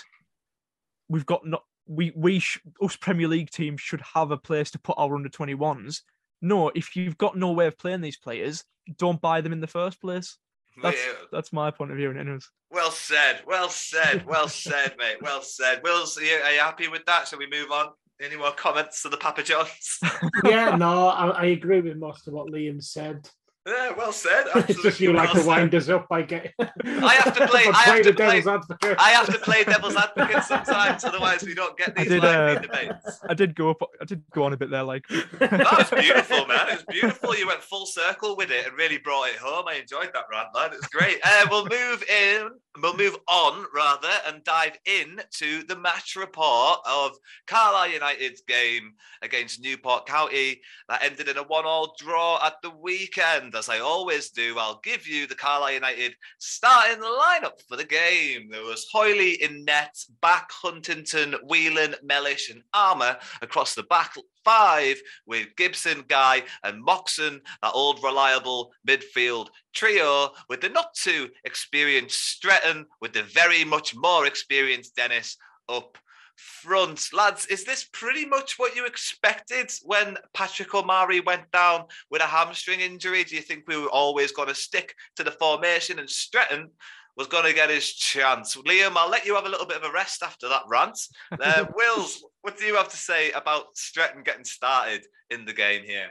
H: we've got not we we sh- us Premier League teams should have a place to put our under 21s. No, if you've got no way of playing these players, don't buy them in the first place. That's
F: Yeah.
H: that's my point of view. And anyways,
F: Well said. Well said. Well said, mate. Well said. Wills, are you, are you happy with that? Shall we move on? Any more comments to the Papa Johns?
G: yeah, no, I, I agree with most of what Liam said.
F: Yeah, well said.
G: It's just you
F: Absolutely
G: like
F: well
G: to wind us up by getting.
F: I have to play.
G: by
F: I have to
G: the
F: play.
G: devil's advocate.
F: I have to play devil's advocate sometimes, otherwise we don't get
H: I
F: these
H: did.
F: lively
H: Uh,
F: debates.
H: I did go up. I did go on a bit there. Like
F: That was beautiful, man. It was beautiful. You went full circle with it and really brought it home. I enjoyed that rant, man. It's great. Uh, we'll move in. We'll move on rather and dive in to the match report of Carlisle United's game against Newport County that ended in a one-all draw at the weekend. As I always do, I'll give you the Carlisle United starting lineup for the game. There was Holy in net, back Huntington, Whelan, Mellish, and Armer across the back five with Gibson, Guy, and Moxon, that old reliable midfield trio, with the not too experienced Stretton, with the very much more experienced Dennis up front. Lads, is this pretty much what you expected when Patrick Omari went down with a hamstring injury? Do you think we were always going to stick to the formation and Stretton? Was going to get his chance. Liam, I'll let you have a little bit of a rest after that rant. Uh, Wills, what do you have to say about Stretton getting started in the game here?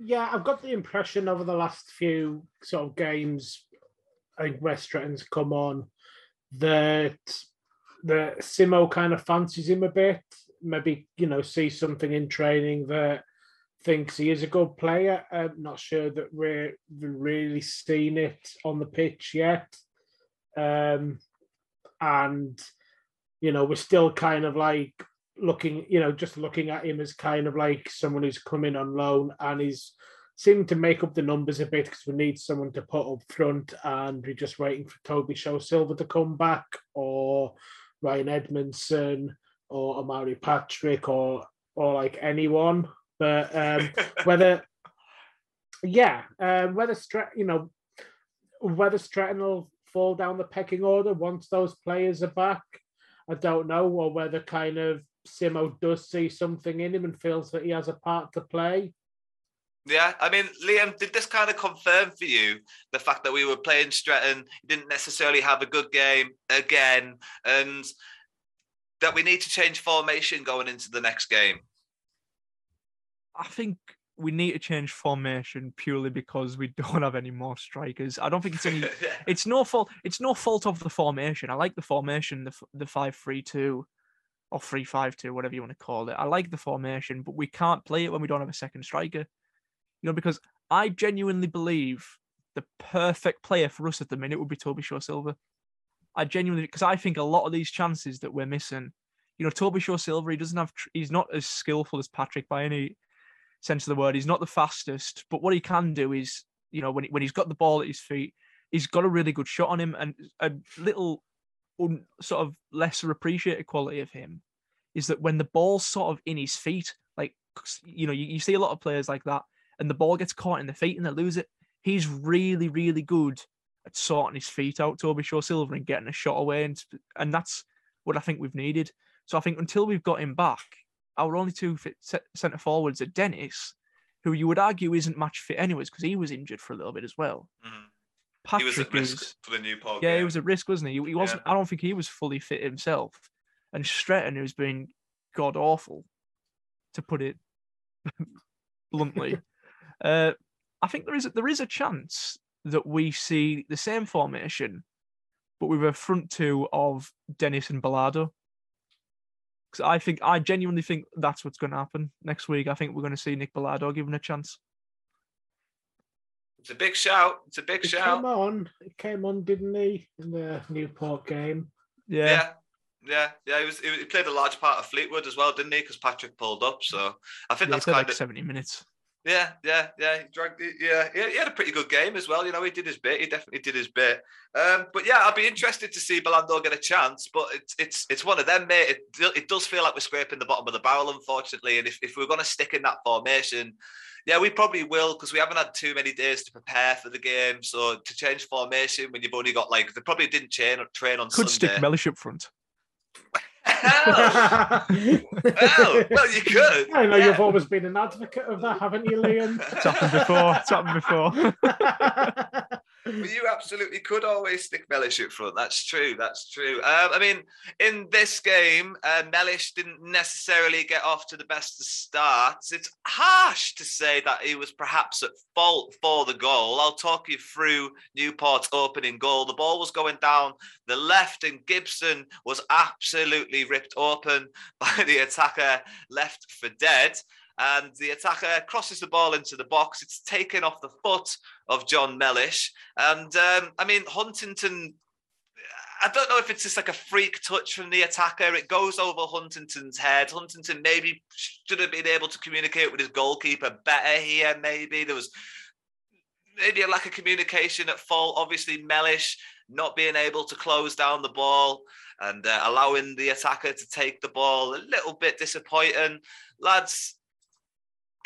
G: Yeah, I've got the impression over the last few sort of games, I think West Stretton's come on that the Simo kind of fancies him a bit. Maybe you know see something in training that thinks he is a good player. I'm not sure that we're really seen it on the pitch yet, um, and you know we're still kind of like looking, you know, just looking at him as kind of like someone who's coming on loan and he's seeming to make up the numbers a bit because we need someone to put up front and we're just waiting for Tobi Sho-Silva to come back or Ryan Edmondson or Omari Patrick or or like anyone. But um whether yeah, um whether Strat you know whether Stretton will fall down the pecking order once those players are back. I don't know, or whether kind of Simo does see something in him and feels that he has a part to play.
F: Yeah, I mean, Liam, did this kind of confirm for you the fact that we were playing Stretton, didn't necessarily have a good game again, and that we need to change formation going into the next game?
H: I think we need to change formation purely because we don't have any more strikers. I don't think it's any. it's no fault. It's no fault of the formation. I like the formation, the the five three two, or three five two, whatever you want to call it. I like the formation, but we can't play it when we don't have a second striker. You know, because I genuinely believe the perfect player for us at the minute would be Tobi Sho-Silva. I genuinely because I think a lot of these chances that we're missing. You know, Tobi Sho-Silva, he doesn't have. He's not as skillful as Patrick by any sense of the word. He's not the fastest, but what he can do is, you know, when he, when he's got the ball at his feet, he's got a really good shot on him, and a little un, sort of lesser appreciated quality of him is that when the ball's sort of in his feet, like you know, you, you see a lot of players like that, and the ball gets caught in the feet and they lose it. He's really, really good at sorting his feet out, Tobi Sho-Silva, and getting a shot away, and and that's what I think we've needed. So I think until we've got him back, our only two fit centre forwards are Dennis, who you would argue isn't match fit anyways because he was injured for a little bit as well.
F: Mhm.
H: Patrick
F: he was at risk
H: is-
F: for the Newport
H: yeah,
F: game.
H: he was at risk, wasn't he? He, wasn't. I don't think he was fully fit himself. And Stretton, who's been god awful, to put it bluntly, uh, I think there is a, there is a chance that we see the same formation, but with a front two of Dennis and Bellado. Because I think I genuinely think that's what's going to happen next week. I think we're going to see Nick Bellado given a chance.
F: It's a big shout. It's a big
G: He
F: shout.
G: came on. He came on, didn't he, in the Newport game?
H: Yeah.
F: Yeah. Yeah, yeah, he was. He played a large part of Fleetwood as well, didn't he? Because Patrick pulled up, so I think
H: Yeah,
F: that's kind
H: like
F: of
H: 70 minutes.
F: Yeah, yeah, yeah. He dragged it. Yeah, yeah, he had a pretty good game as well. You know, he did his bit. He definitely did his bit. Um, but yeah, I'd be interested to see Belando get a chance. But it's it's it's one of them, mate. It, it does feel like we're scraping the bottom of the barrel, unfortunately. And if, if we're going to stick in that formation, yeah, we probably will because we haven't had too many days to prepare for the game. So to change formation when you've only got like they probably didn't train train on
H: Could
F: Sunday.
H: stick Mellish up front.
F: Oh. oh, well, you could.
G: I know
F: yeah.
G: you've always been an advocate of that, haven't you, Liam?
H: It's happened before. It's happened before.
F: But you absolutely could always stick Mellish up front. That's true. That's true. Um, I mean, in this game, uh, Mellish didn't necessarily get off to the best of starts. It's harsh to say that he was perhaps at fault for the goal. I'll talk you through Newport's opening goal. The ball was going down the left, and Gibson was absolutely ripped open by the attacker, left for dead. And the attacker crosses the ball into the box. It's taken off the foot of John Mellish. And um, I mean, Huntington, I don't know if it's just like a freak touch from the attacker. It goes over Huntington's head. Huntington maybe should have been able to communicate with his goalkeeper better here. Maybe there was maybe a lack of communication at fault. Obviously, Mellish not being able to close down the ball and uh, allowing the attacker to take the ball. A little bit disappointing. Lads,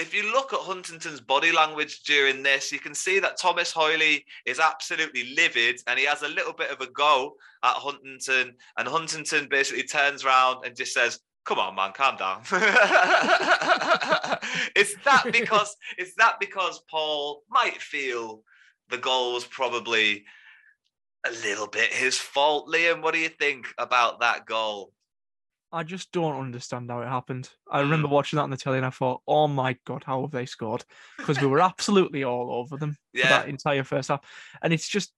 F: if you look at Huntington's body language during this, you can see that Thomas Holy is absolutely livid and he has a little bit of a go at Huntington. And Huntington basically turns around and just says, Come on, man, calm down. is that because is that because Paul might feel the goal was probably a little bit his fault? Liam, what do you think about that goal?
H: I just don't understand how it happened. I remember watching that on the telly and I thought, oh my God, how have they scored? Because we were absolutely all over them for that entire first half. And it's just,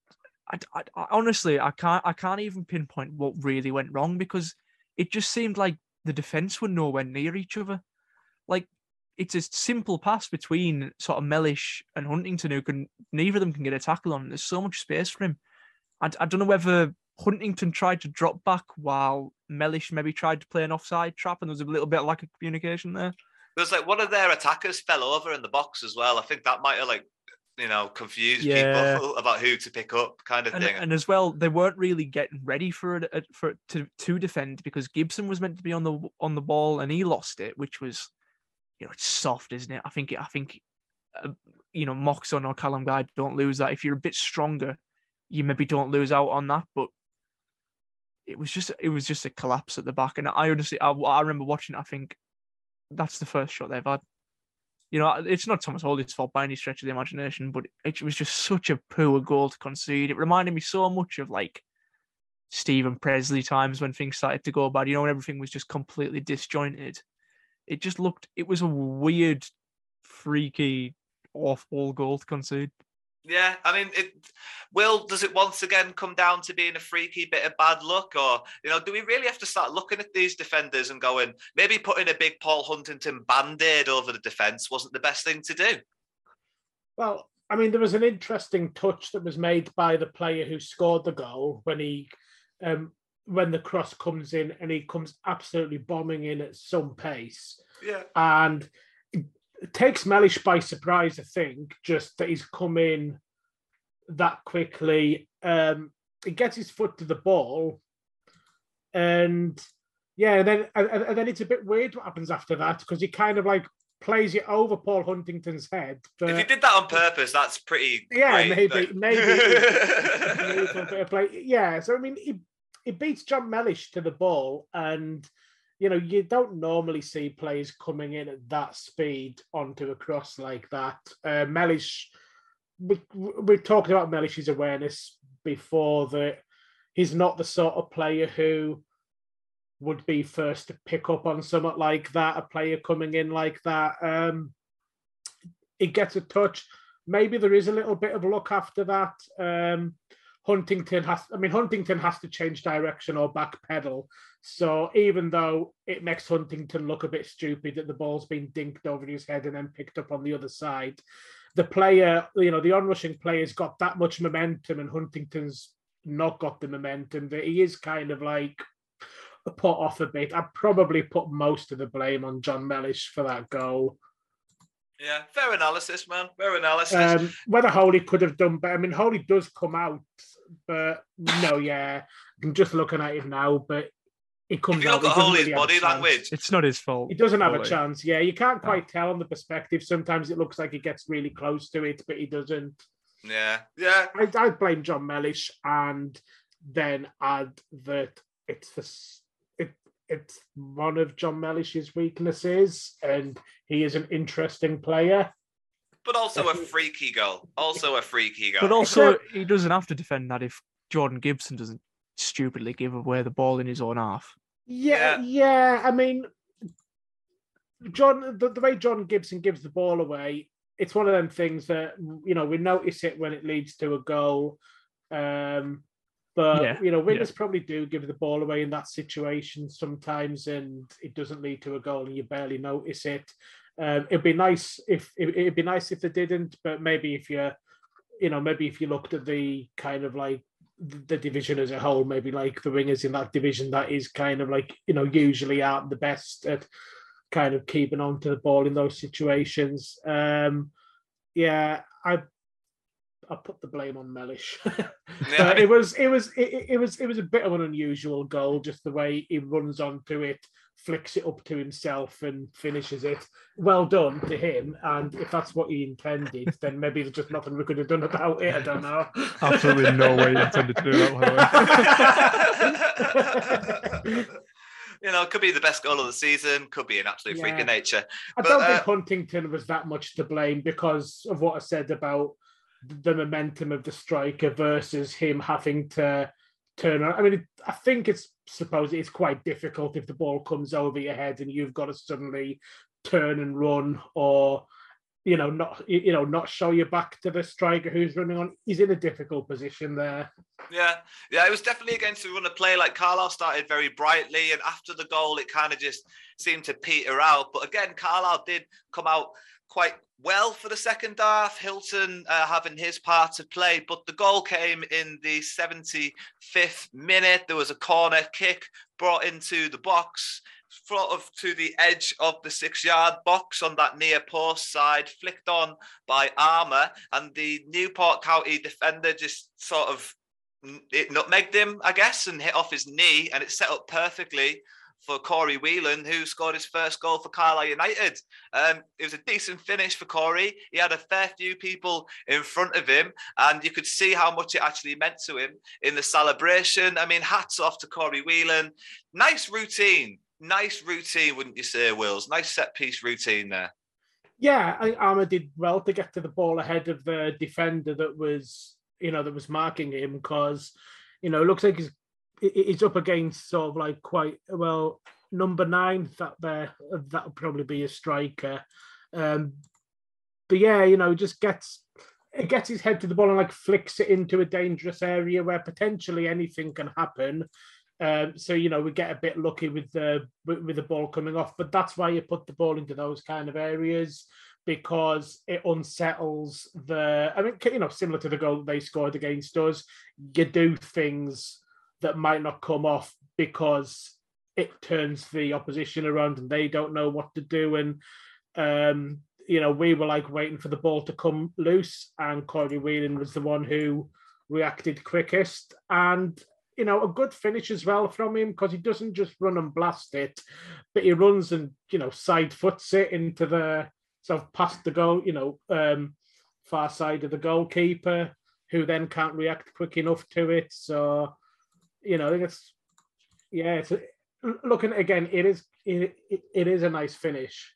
H: I, I, I- honestly, I can't, I can't even pinpoint what really went wrong because it just seemed like the defense were nowhere near each other. Like it's a simple pass between sort of Mellish and Huntington who can, neither of them can get a tackle on. There's so much space for him. I, I don't know whether Huntington tried to drop back while Mellish maybe tried to play an offside trap, and there was a little bit of lack of communication there.
F: There was like one of their attackers fell over in the box as well. I think that might have like you know confused
H: Yeah.
F: people about who to pick up, kind of
H: And,
F: thing.
H: and as well, they weren't really getting ready for it for to to defend because Gibson was meant to be on the on the ball and he lost it, which was, you know, it's soft, isn't it? I think I think, uh, you know, Moxon or Callum Guy don't lose that. If you're a bit stronger, you maybe don't lose out on that, but. It was just it was just a collapse at the back, and I honestly I, I remember watching. I think that's the first shot they've had. You know, it's not Thomas Holy's fault by any stretch of the imagination, but it was just such a poor goal to concede. It reminded me so much of like Steven Pressley times when things started to go bad. You know, when everything was just completely disjointed. It just looked. It was a weird, freaky, awful goal to concede.
F: Yeah, I mean, it will. Does it once again come down to being a freaky bit of bad luck, or you know, do we really have to start looking at these defenders and going, maybe putting a big Paul Huntington band-aid over the defense wasn't the best thing to do?
G: Well, I mean, there was an interesting touch that was made by the player who scored the goal when he, um, when the cross comes in and he comes absolutely bombing in at some pace,
F: Yeah.
G: and it takes Mellish by surprise. I think just that he's come in that quickly. Um, he gets his foot to the ball, and yeah, and then and, and then it's a bit weird what happens after that because he kind of like plays it over Paul Huntington's head.
F: If he did that on purpose, that's pretty.
G: yeah,
F: great,
G: maybe, maybe, maybe it's a bit of play. Yeah, so I mean, he he beats John Mellish to the ball, and you know, you don't normally see players coming in at that speed onto a cross like that. Uh, Mellish, we, we've talked about Mellish's awareness before that he's not the sort of player who would be first to pick up on something like that, a player coming in like that. Um, he gets a touch. Maybe there is a little bit of luck after that. Um, Huntington has, I mean, Huntington has to change direction or back pedal. So even though it makes Huntington look a bit stupid that the ball's been dinked over his head and then picked up on the other side, the player, you know, the onrushing player's got that much momentum and Huntington's not got the momentum that he is kind of like put off a bit. I'd probably put most of the blame on John Mellish for that goal.
F: Yeah, fair analysis, man. Fair analysis.
G: Um, whether Holy could have done better. I mean, Holy does come out, but no, yeah. I'm just looking at it now, but he comes out.
F: look at
G: he doesn't
F: Holy's
G: really
F: body language,
H: It's not his fault.
G: He doesn't have a chance. Yeah, you can't quite tell on the perspective. Sometimes it looks like he gets really close to it, but he doesn't.
F: yeah, yeah.
G: I, I blame John Mellish and then add that it's the s- it it's one of John Mellish's weaknesses, and he is an interesting player.
F: But also a freaky goal. Also a freaky goal.
H: But also, he doesn't have to defend that if Jordan Gibson doesn't stupidly give away the ball in his own half.
G: Yeah, yeah. I mean, John, the, the way John Gibson gives the ball away, it's one of them things that you know we notice it when it leads to a goal. Um, but
H: Yeah,
G: you know, wingers
H: yeah.
G: probably do give the ball away in that situation sometimes, and it doesn't lead to a goal, and you barely notice it. Um, it'd be nice if it, it'd be nice if they didn't, but maybe if you, you know, maybe if you looked at the kind of like the division as a whole, maybe like the wingers in that division, that is kind of like you know usually aren't the best at kind of keeping on to the ball in those situations. Um, yeah, I I put the blame on Mellish.
F: Yeah, I
G: But
F: mean-
G: it was it was it, it was it was a bit of an unusual goal, just the way he runs onto it, flicks it up to himself, and finishes it. Well done to him. And if that's what he intended, then maybe there's just nothing we could have done about it. I don't know.
H: Absolutely no way he intended to do that, by the way.
F: you know, could be the best goal of the season, could be an absolute freak of nature.
G: I
F: But,
G: don't
F: uh,
G: think Huntington was that much to blame because of what I said about the momentum of the striker versus him having to turn around. I mean, I think it's suppose it's quite difficult if the ball comes over your head and you've got to suddenly turn and run or you know not you know not show your back to the striker who's running on he's in a difficult position there
F: Yeah, yeah, it was definitely against the run of play. Like Carlisle started very brightly, and after the goal, it kind of just seemed to peter out. But again, Carlisle did come out quite well for the second half. Hilton uh, having his part to play, but the goal came in the 75th minute. There was a corner kick brought into the box. Sort of to the edge of the six yard box on that near post side, flicked on by Armer, and the Newport County defender just sort of it nutmegged him, I guess, and hit off his knee, and it set up perfectly for Corey Whelan, who scored his first goal for Carlisle United. Um, it was a decent finish for Corey. He had a fair few people in front of him, and you could see how much it actually meant to him in the celebration. I mean, hats off to Corey Whelan. Nice routine. Nice routine, wouldn't you say, Wills? Nice set piece routine there.
G: Yeah, I think Armer did well to get to the ball ahead of the defender that was, you know, that was marking him because, you know, it looks like he's he- he's up against sort of like quite well number nine that there that would probably be a striker. Um, but yeah, you know, just gets it gets his head to the ball and like flicks it into a dangerous area where potentially anything can happen. Um, so you know we get a bit lucky with the with, the ball coming off, but that's why you put the ball into those kind of areas because it unsettles the. I mean, you know, similar to the goal they scored against us, you do things that might not come off because it turns the opposition around and they don't know what to do. And um, you know, we were like waiting for the ball to come loose, and Corey Whelan was the one who reacted quickest. And you know, a good finish as well from him because he doesn't just run and blast it, but he runs and you know side foots it into the sort of past the goal, you know, um, far side of the goalkeeper, who then can't react quick enough to it. So, you know, it's yeah, it's looking again. It is it, it, it is a nice finish.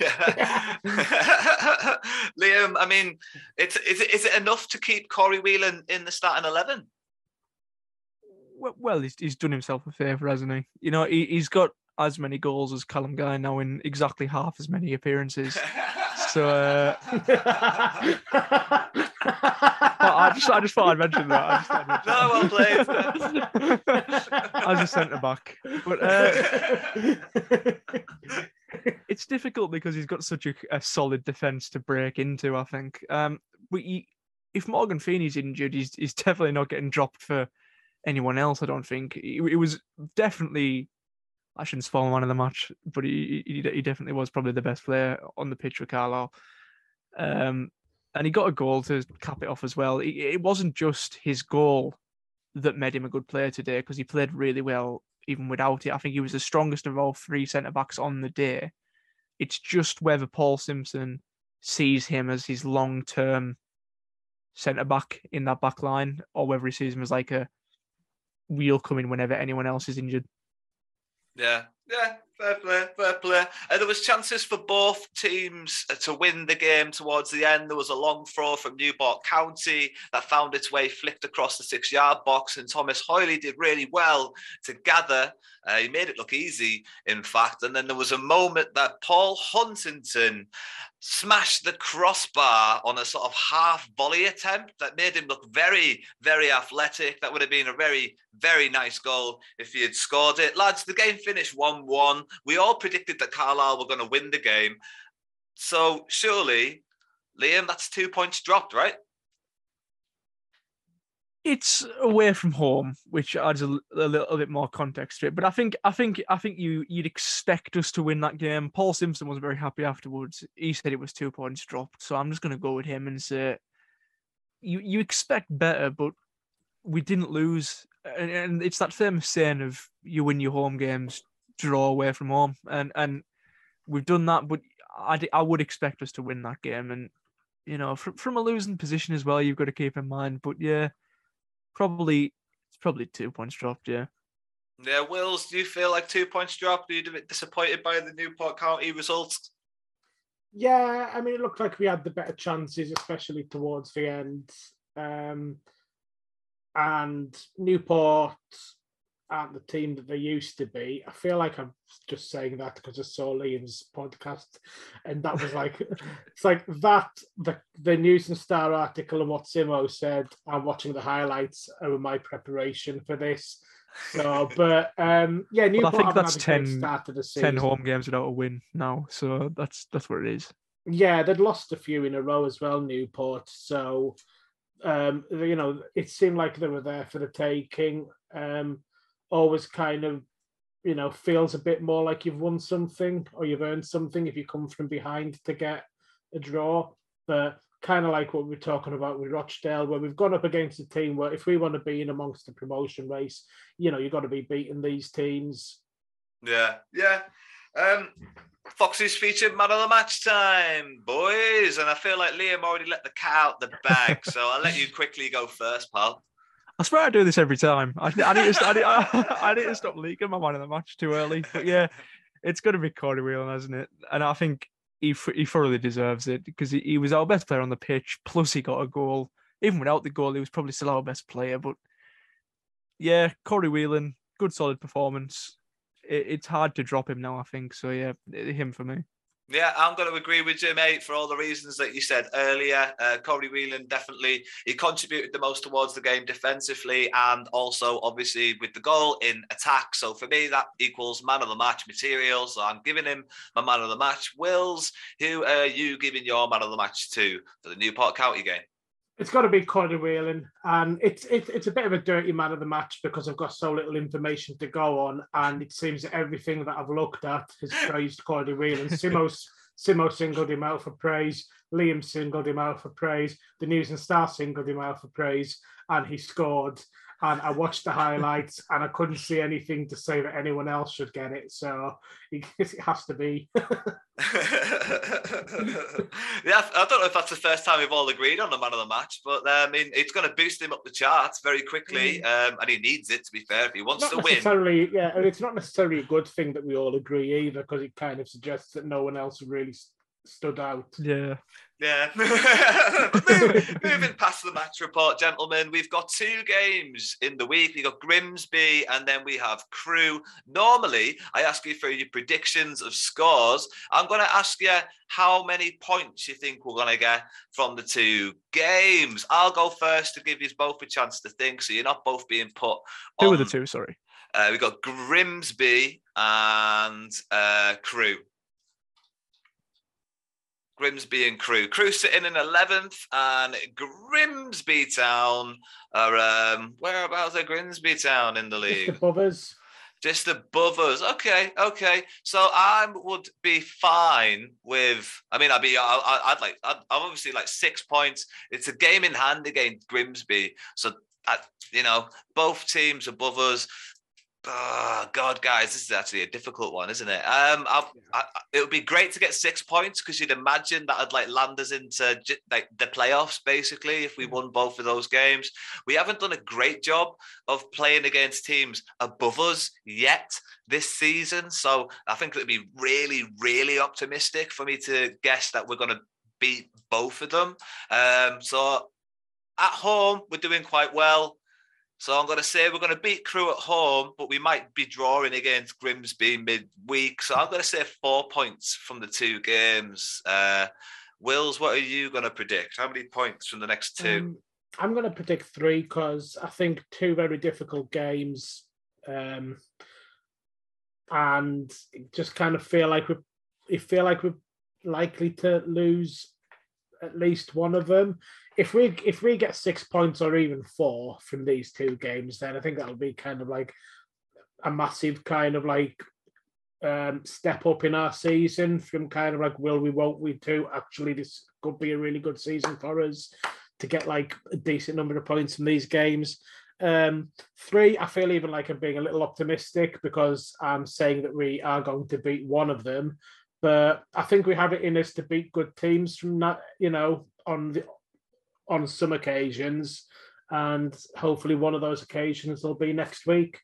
F: yeah. Liam, I mean, it's is it, is it enough to keep Corey Whelan in the starting eleven?
H: Well, he's, he's done himself a favour, hasn't he? You know, he, he's got as many goals as Callum Guy now in exactly half as many appearances. So uh, I just I just thought I'd mention that. I just thought
F: I'd no, well
H: played. As a centre back, but uh, it's difficult because he's got such a, a solid defence to break into. I think. Um, but he, if Morgan Feeney's injured, he's he's definitely not getting dropped for anyone else. I don't think it, it was definitely. I shouldn't spoil one of the match, but he, he he definitely was probably the best player on the pitch for Carlisle. Um, and he got a goal to cap it off as well. It, it wasn't just his goal that made him a good player today because he played really well even without it. I think he was the strongest of all three centre backs on the day. It's just whether Paul Simpson sees him as his long term centre back in that back line or whether he sees him as like a wheel coming whenever anyone else is injured.
F: Yeah, yeah, fair play, fair play. Uh, there was chances for both teams uh, to win the game towards the end. There was a long throw from Newport County that found its way flicked across the six-yard box, and Thomas Holy did really well to gather. Uh, he made it look easy, in fact. And then there was a moment that Paul Huntington smashed the crossbar on a sort of half volley attempt that made him look very, very athletic. That would have been a very, very nice goal if he had scored it. Lads, the game finished 1 1. We all predicted that Carlisle were going to win the game. So surely, Liam, that's two points dropped, right?
H: It's away from home, which adds a, a, little bit more context to it. But I think, I think, I think you you'd expect us to win that game. Paul Simpson was very happy afterwards. He said it was two points dropped, so I'm just going to go with him and say, you you expect better, but we didn't lose, and, and it's that famous saying of you win your home games, draw away from home, and and we've done that. But I I would expect us to win that game, and you know from from a losing position as well, you've got to keep in mind. But yeah probably it's probably two points dropped. Yeah.
F: Yeah, Wills, do you feel like two points dropped? Are you a bit disappointed by the Newport County results?
G: Yeah, I mean, it looked like we had the better chances, especially towards the end. Um, and Newport aren't the team that they used to be. I feel like I'm just saying that because I saw Liam's podcast, and that was like, it's like that the the News and Star article and what Simo said. I'm watching the highlights of my preparation for this. So, but um, yeah, Newport.
H: Well, I think that's 10, 10 home games without a win now. So that's that's what it is.
G: Yeah, they'd lost a few in a row as well, Newport. So, um, you know, it seemed like they were there for the taking. Um, always kind of you know feels a bit more like you've won something or you've earned something if you come from behind to get a draw but kind of like what we're talking about with Rochdale where we've gone up against a team where if we want to be in amongst the promotion race you know you've got to be beating these teams
F: yeah yeah um Foxes featured man of the match time, boys. And I feel like Liam already let the cat out the bag. so I'll let you quickly go first, pal.
H: I swear I do this every time. I, I need to, I, need, I, I need to stop leaking my man in the match too early. But yeah, it's going to be Corey Whelan, hasn't it? And I think he he thoroughly deserves it because he, he was our best player on the pitch. Plus, he got a goal. Even without the goal, he was probably still our best player. But yeah, Corey Whelan, good solid performance. It, it's hard to drop him now, I think. So yeah, him for me.
F: Yeah, I'm going to agree with you, mate, for all the reasons that you said earlier. Uh, Corey Whelan definitely he contributed the most towards the game defensively and also obviously with the goal in attack. So for me, that equals man of the match material. So I'm giving him my man of the match. Wills, who are you giving your man of the match to for the Newport County game?
G: It's got to be Corey Whelan, and it's it's it's a bit of a dirty man of the match because I've got so little information to go on, and it seems that everything that I've looked at has praised Corey Whelan. Simo's Simo singled him out for praise. Liam singled him out for praise. The News and Star singled him out for praise, and he scored. And I watched the highlights, and I couldn't see anything to say that anyone else should get it. So it, it has to be.
F: yeah, I don't know if that's the first time we've all agreed on the man of the match, but uh, I mean, it's going to boost him up the charts very quickly,
G: Mm.
F: um, and he needs it. To be fair, if he wants
G: not
F: to win,
G: yeah, and it's not necessarily a good thing that we all agree either, because it kind of suggests that no one else really s- stood out.
H: Yeah.
F: Yeah. Moving past the match report, gentlemen, we've got two games in the week. We've got Grimsby and then we have Crewe. Normally, I ask you for your predictions of scores. I'm going to ask you how many points you think we're going to get from the two games. I'll go first to give you both a chance to think so you're not both being put
H: Who
F: on.
H: are the two? Sorry.
F: Uh, we've got Grimsby and uh, Crewe. Grimsby and Crewe. Crewe sitting in 11th, and Grimsby Town are, um, whereabouts are Grimsby Town in the league?
G: Just above us.
F: Just above us. Okay, okay. So I would be fine with. I mean, I'd be. I, I'd like. I'd, I'm obviously like six points. It's a game in hand against Grimsby. So I, you know, both teams above us. Oh, God, guys, this is actually a difficult one, isn't it? Um, I, it would be great to get six points because you'd imagine that I'd like land us into like the playoffs basically if we won both of those games. We haven't done a great job of playing against teams above us yet this season, so I think it would be really, really optimistic for me to guess that we're going to beat both of them. Um, so at home, we're doing quite well. So I'm going to say we're going to beat Crewe at home, but we might be drawing against Grimsby midweek. So I'm going to say four points from the two games. Uh, Wills, what are you going to predict? How many points from the next two?
G: Um, I'm going to predict three because I think two very difficult games, um, and just kind of feel like we feel like we're likely to lose at least one of them. If we if we get six points or even four from these two games, then I think that'll be kind of like a massive kind of like um, step up in our season from kind of like will we won't we to actually this could be a really good season for us to get like a decent number of points from these games. Um, three, I feel even like I'm being a little optimistic because I'm saying that we are going to beat one of them, but I think we have it in us to beat good teams from that, you know, on the on some occasions, and hopefully one of those occasions will be next week.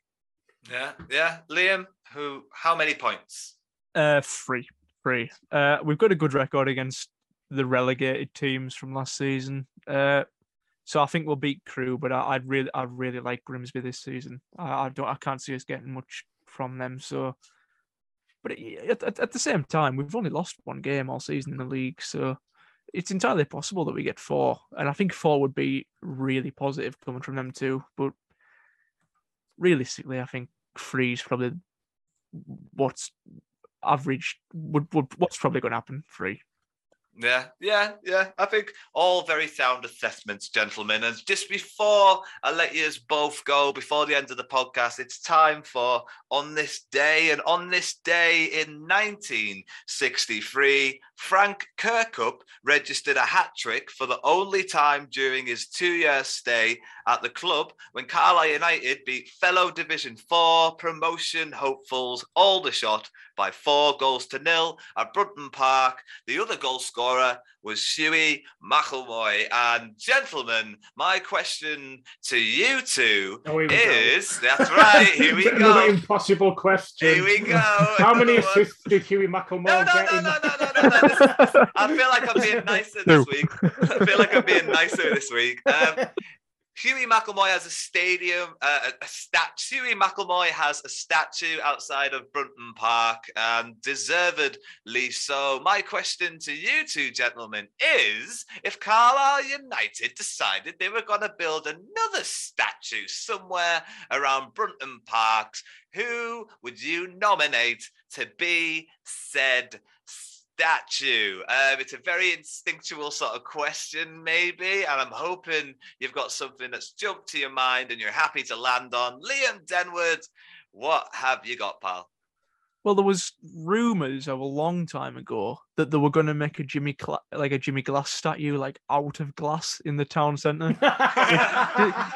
F: Yeah, yeah. Liam, who? How many points?
H: Uh, three, three. Uh, we've got a good record against the relegated teams from last season. Uh, so I think we'll beat Crewe, but I, I'd really, I really like Grimsby this season. I, I don't, I can't see us getting much from them. So, but at, at, at the same time, we've only lost one game all season in the league, so it's entirely possible that we get four. And I think four would be really positive coming from them too. But realistically, I think three is probably what's average would, would what's probably going to happen. Three.
F: Yeah, yeah, yeah. I think all very sound assessments, gentlemen. And just before I let you both go, before the end of the podcast, it's time for On This Day. And on this day in 1963, Frank Kirkup registered a hat trick for the only time during his two year stay at the club when Carlisle United beat fellow Division 4 promotion hopefuls Aldershot by four goals to nil at Brunton Park. The other goal scorer was Hughie McIlmoyle. And gentlemen, my question to you two
G: Oh,
F: is that's right, here we go.
G: impossible question.
F: Here we go.
G: How many assists did Hughie McIlmoyle
F: No, no,
G: get
F: no, no, no, no, no, no. Is- I feel like I'm being nicer this week. I feel like I'm being nicer this week. Um, Hughie McIlmoyle has a stadium, uh, a, a statue. Hughie McIlmoyle has a statue outside of Brunton Park, and deservedly so. My question to you two gentlemen is: If Carlisle United decided they were going to build another statue somewhere around Brunton Parks, who would you nominate to be said statue? Um, it's a very instinctual sort of question, maybe, and I'm hoping you've got something that's jumped to your mind and you're happy to land on. Liam Denwood, what have you got, pal?
H: Well, there was rumors of a long time ago that they were going to make a Jimmy Cla- like a Jimmy Glass statue, like out of glass in the town centre.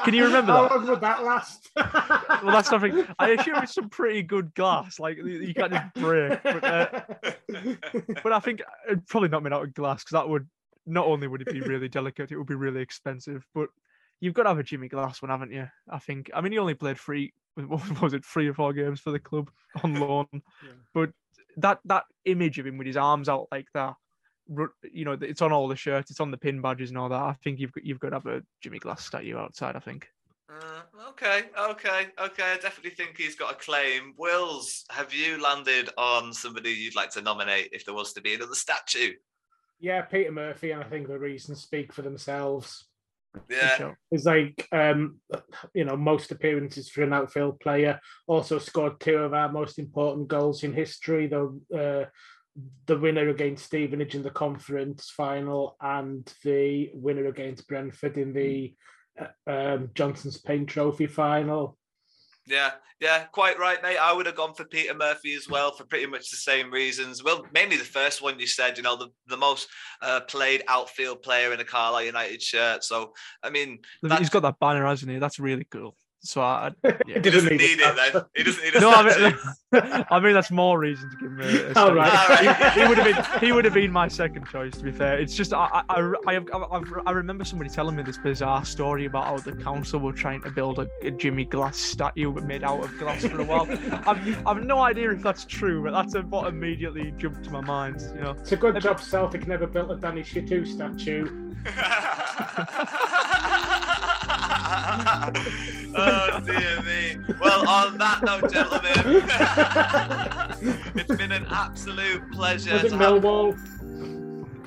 H: Can you remember
G: How
H: that?
G: long would that last?
H: Well, that's something. I assume it's some pretty good glass, like you you can't just break. But, uh, but I think it'd probably not made out of glass because that would not only would it be really delicate, it would be really expensive. But you've got to have a Jimmy Glass one, haven't you? I think. I mean, he only played three. What was it? Three or four games for the club on loan. But that that image of him with his arms out like that, you know, it's on all the shirts, it's on the pin badges and all that. I think you've got you've got to have a Jimmy Glass statue outside. I think.
F: Uh, okay, okay, okay. I definitely think he's got a claim. Wills, have you landed on somebody you'd like to nominate if there was to be another statue?
G: yeah, Peter Murphy, and I think the reasons speak for themselves.
F: Yeah.
G: It's like um, you know, most appearances for an outfield player. Also scored two of our most important goals in history. The uh, the winner against Stevenage in the conference final, and the winner against Brentford in the uh, um, Johnstone's Paint Trophy final.
F: Yeah, yeah, quite right, mate. I would have gone for Peter Murphy as well for pretty much the same reasons. Well, mainly the first one you said, you know, the, the most uh, played outfield player in a Carlisle United shirt. So, I mean,
H: He's got that banner, hasn't he? That's really cool. So I, I yeah.
F: he doesn't need it then. He doesn't need a
H: No, I mean, I mean that's more reason to give him a. a
G: All
H: statue.
G: right.
H: He, he would have been. He would have been my second choice. To be fair, it's just I I, I, I, I, I remember somebody telling me this bizarre story about how the council were trying to build a, a Jimmy Glass statue made out of glass for a while. I've, I've no idea if that's true, but that's what immediately jumped to my mind. You know,
G: It's a good job Celtic never built a Danny Shittu statue.
F: oh dear me. Well, on that note, gentlemen, it's been an absolute pleasure.
G: Was it
F: to have-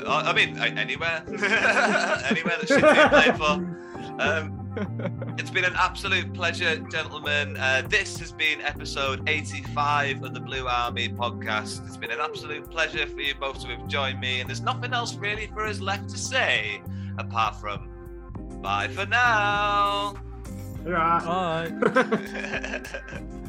F: I mean, anywhere, anywhere that should be played for. Um, it's been an absolute pleasure, gentlemen. Uh, this has been episode 85 of the Blue Army podcast. It's been an absolute pleasure for you both to have joined me, and there's nothing else really for us left to say apart from bye for now.
G: Right.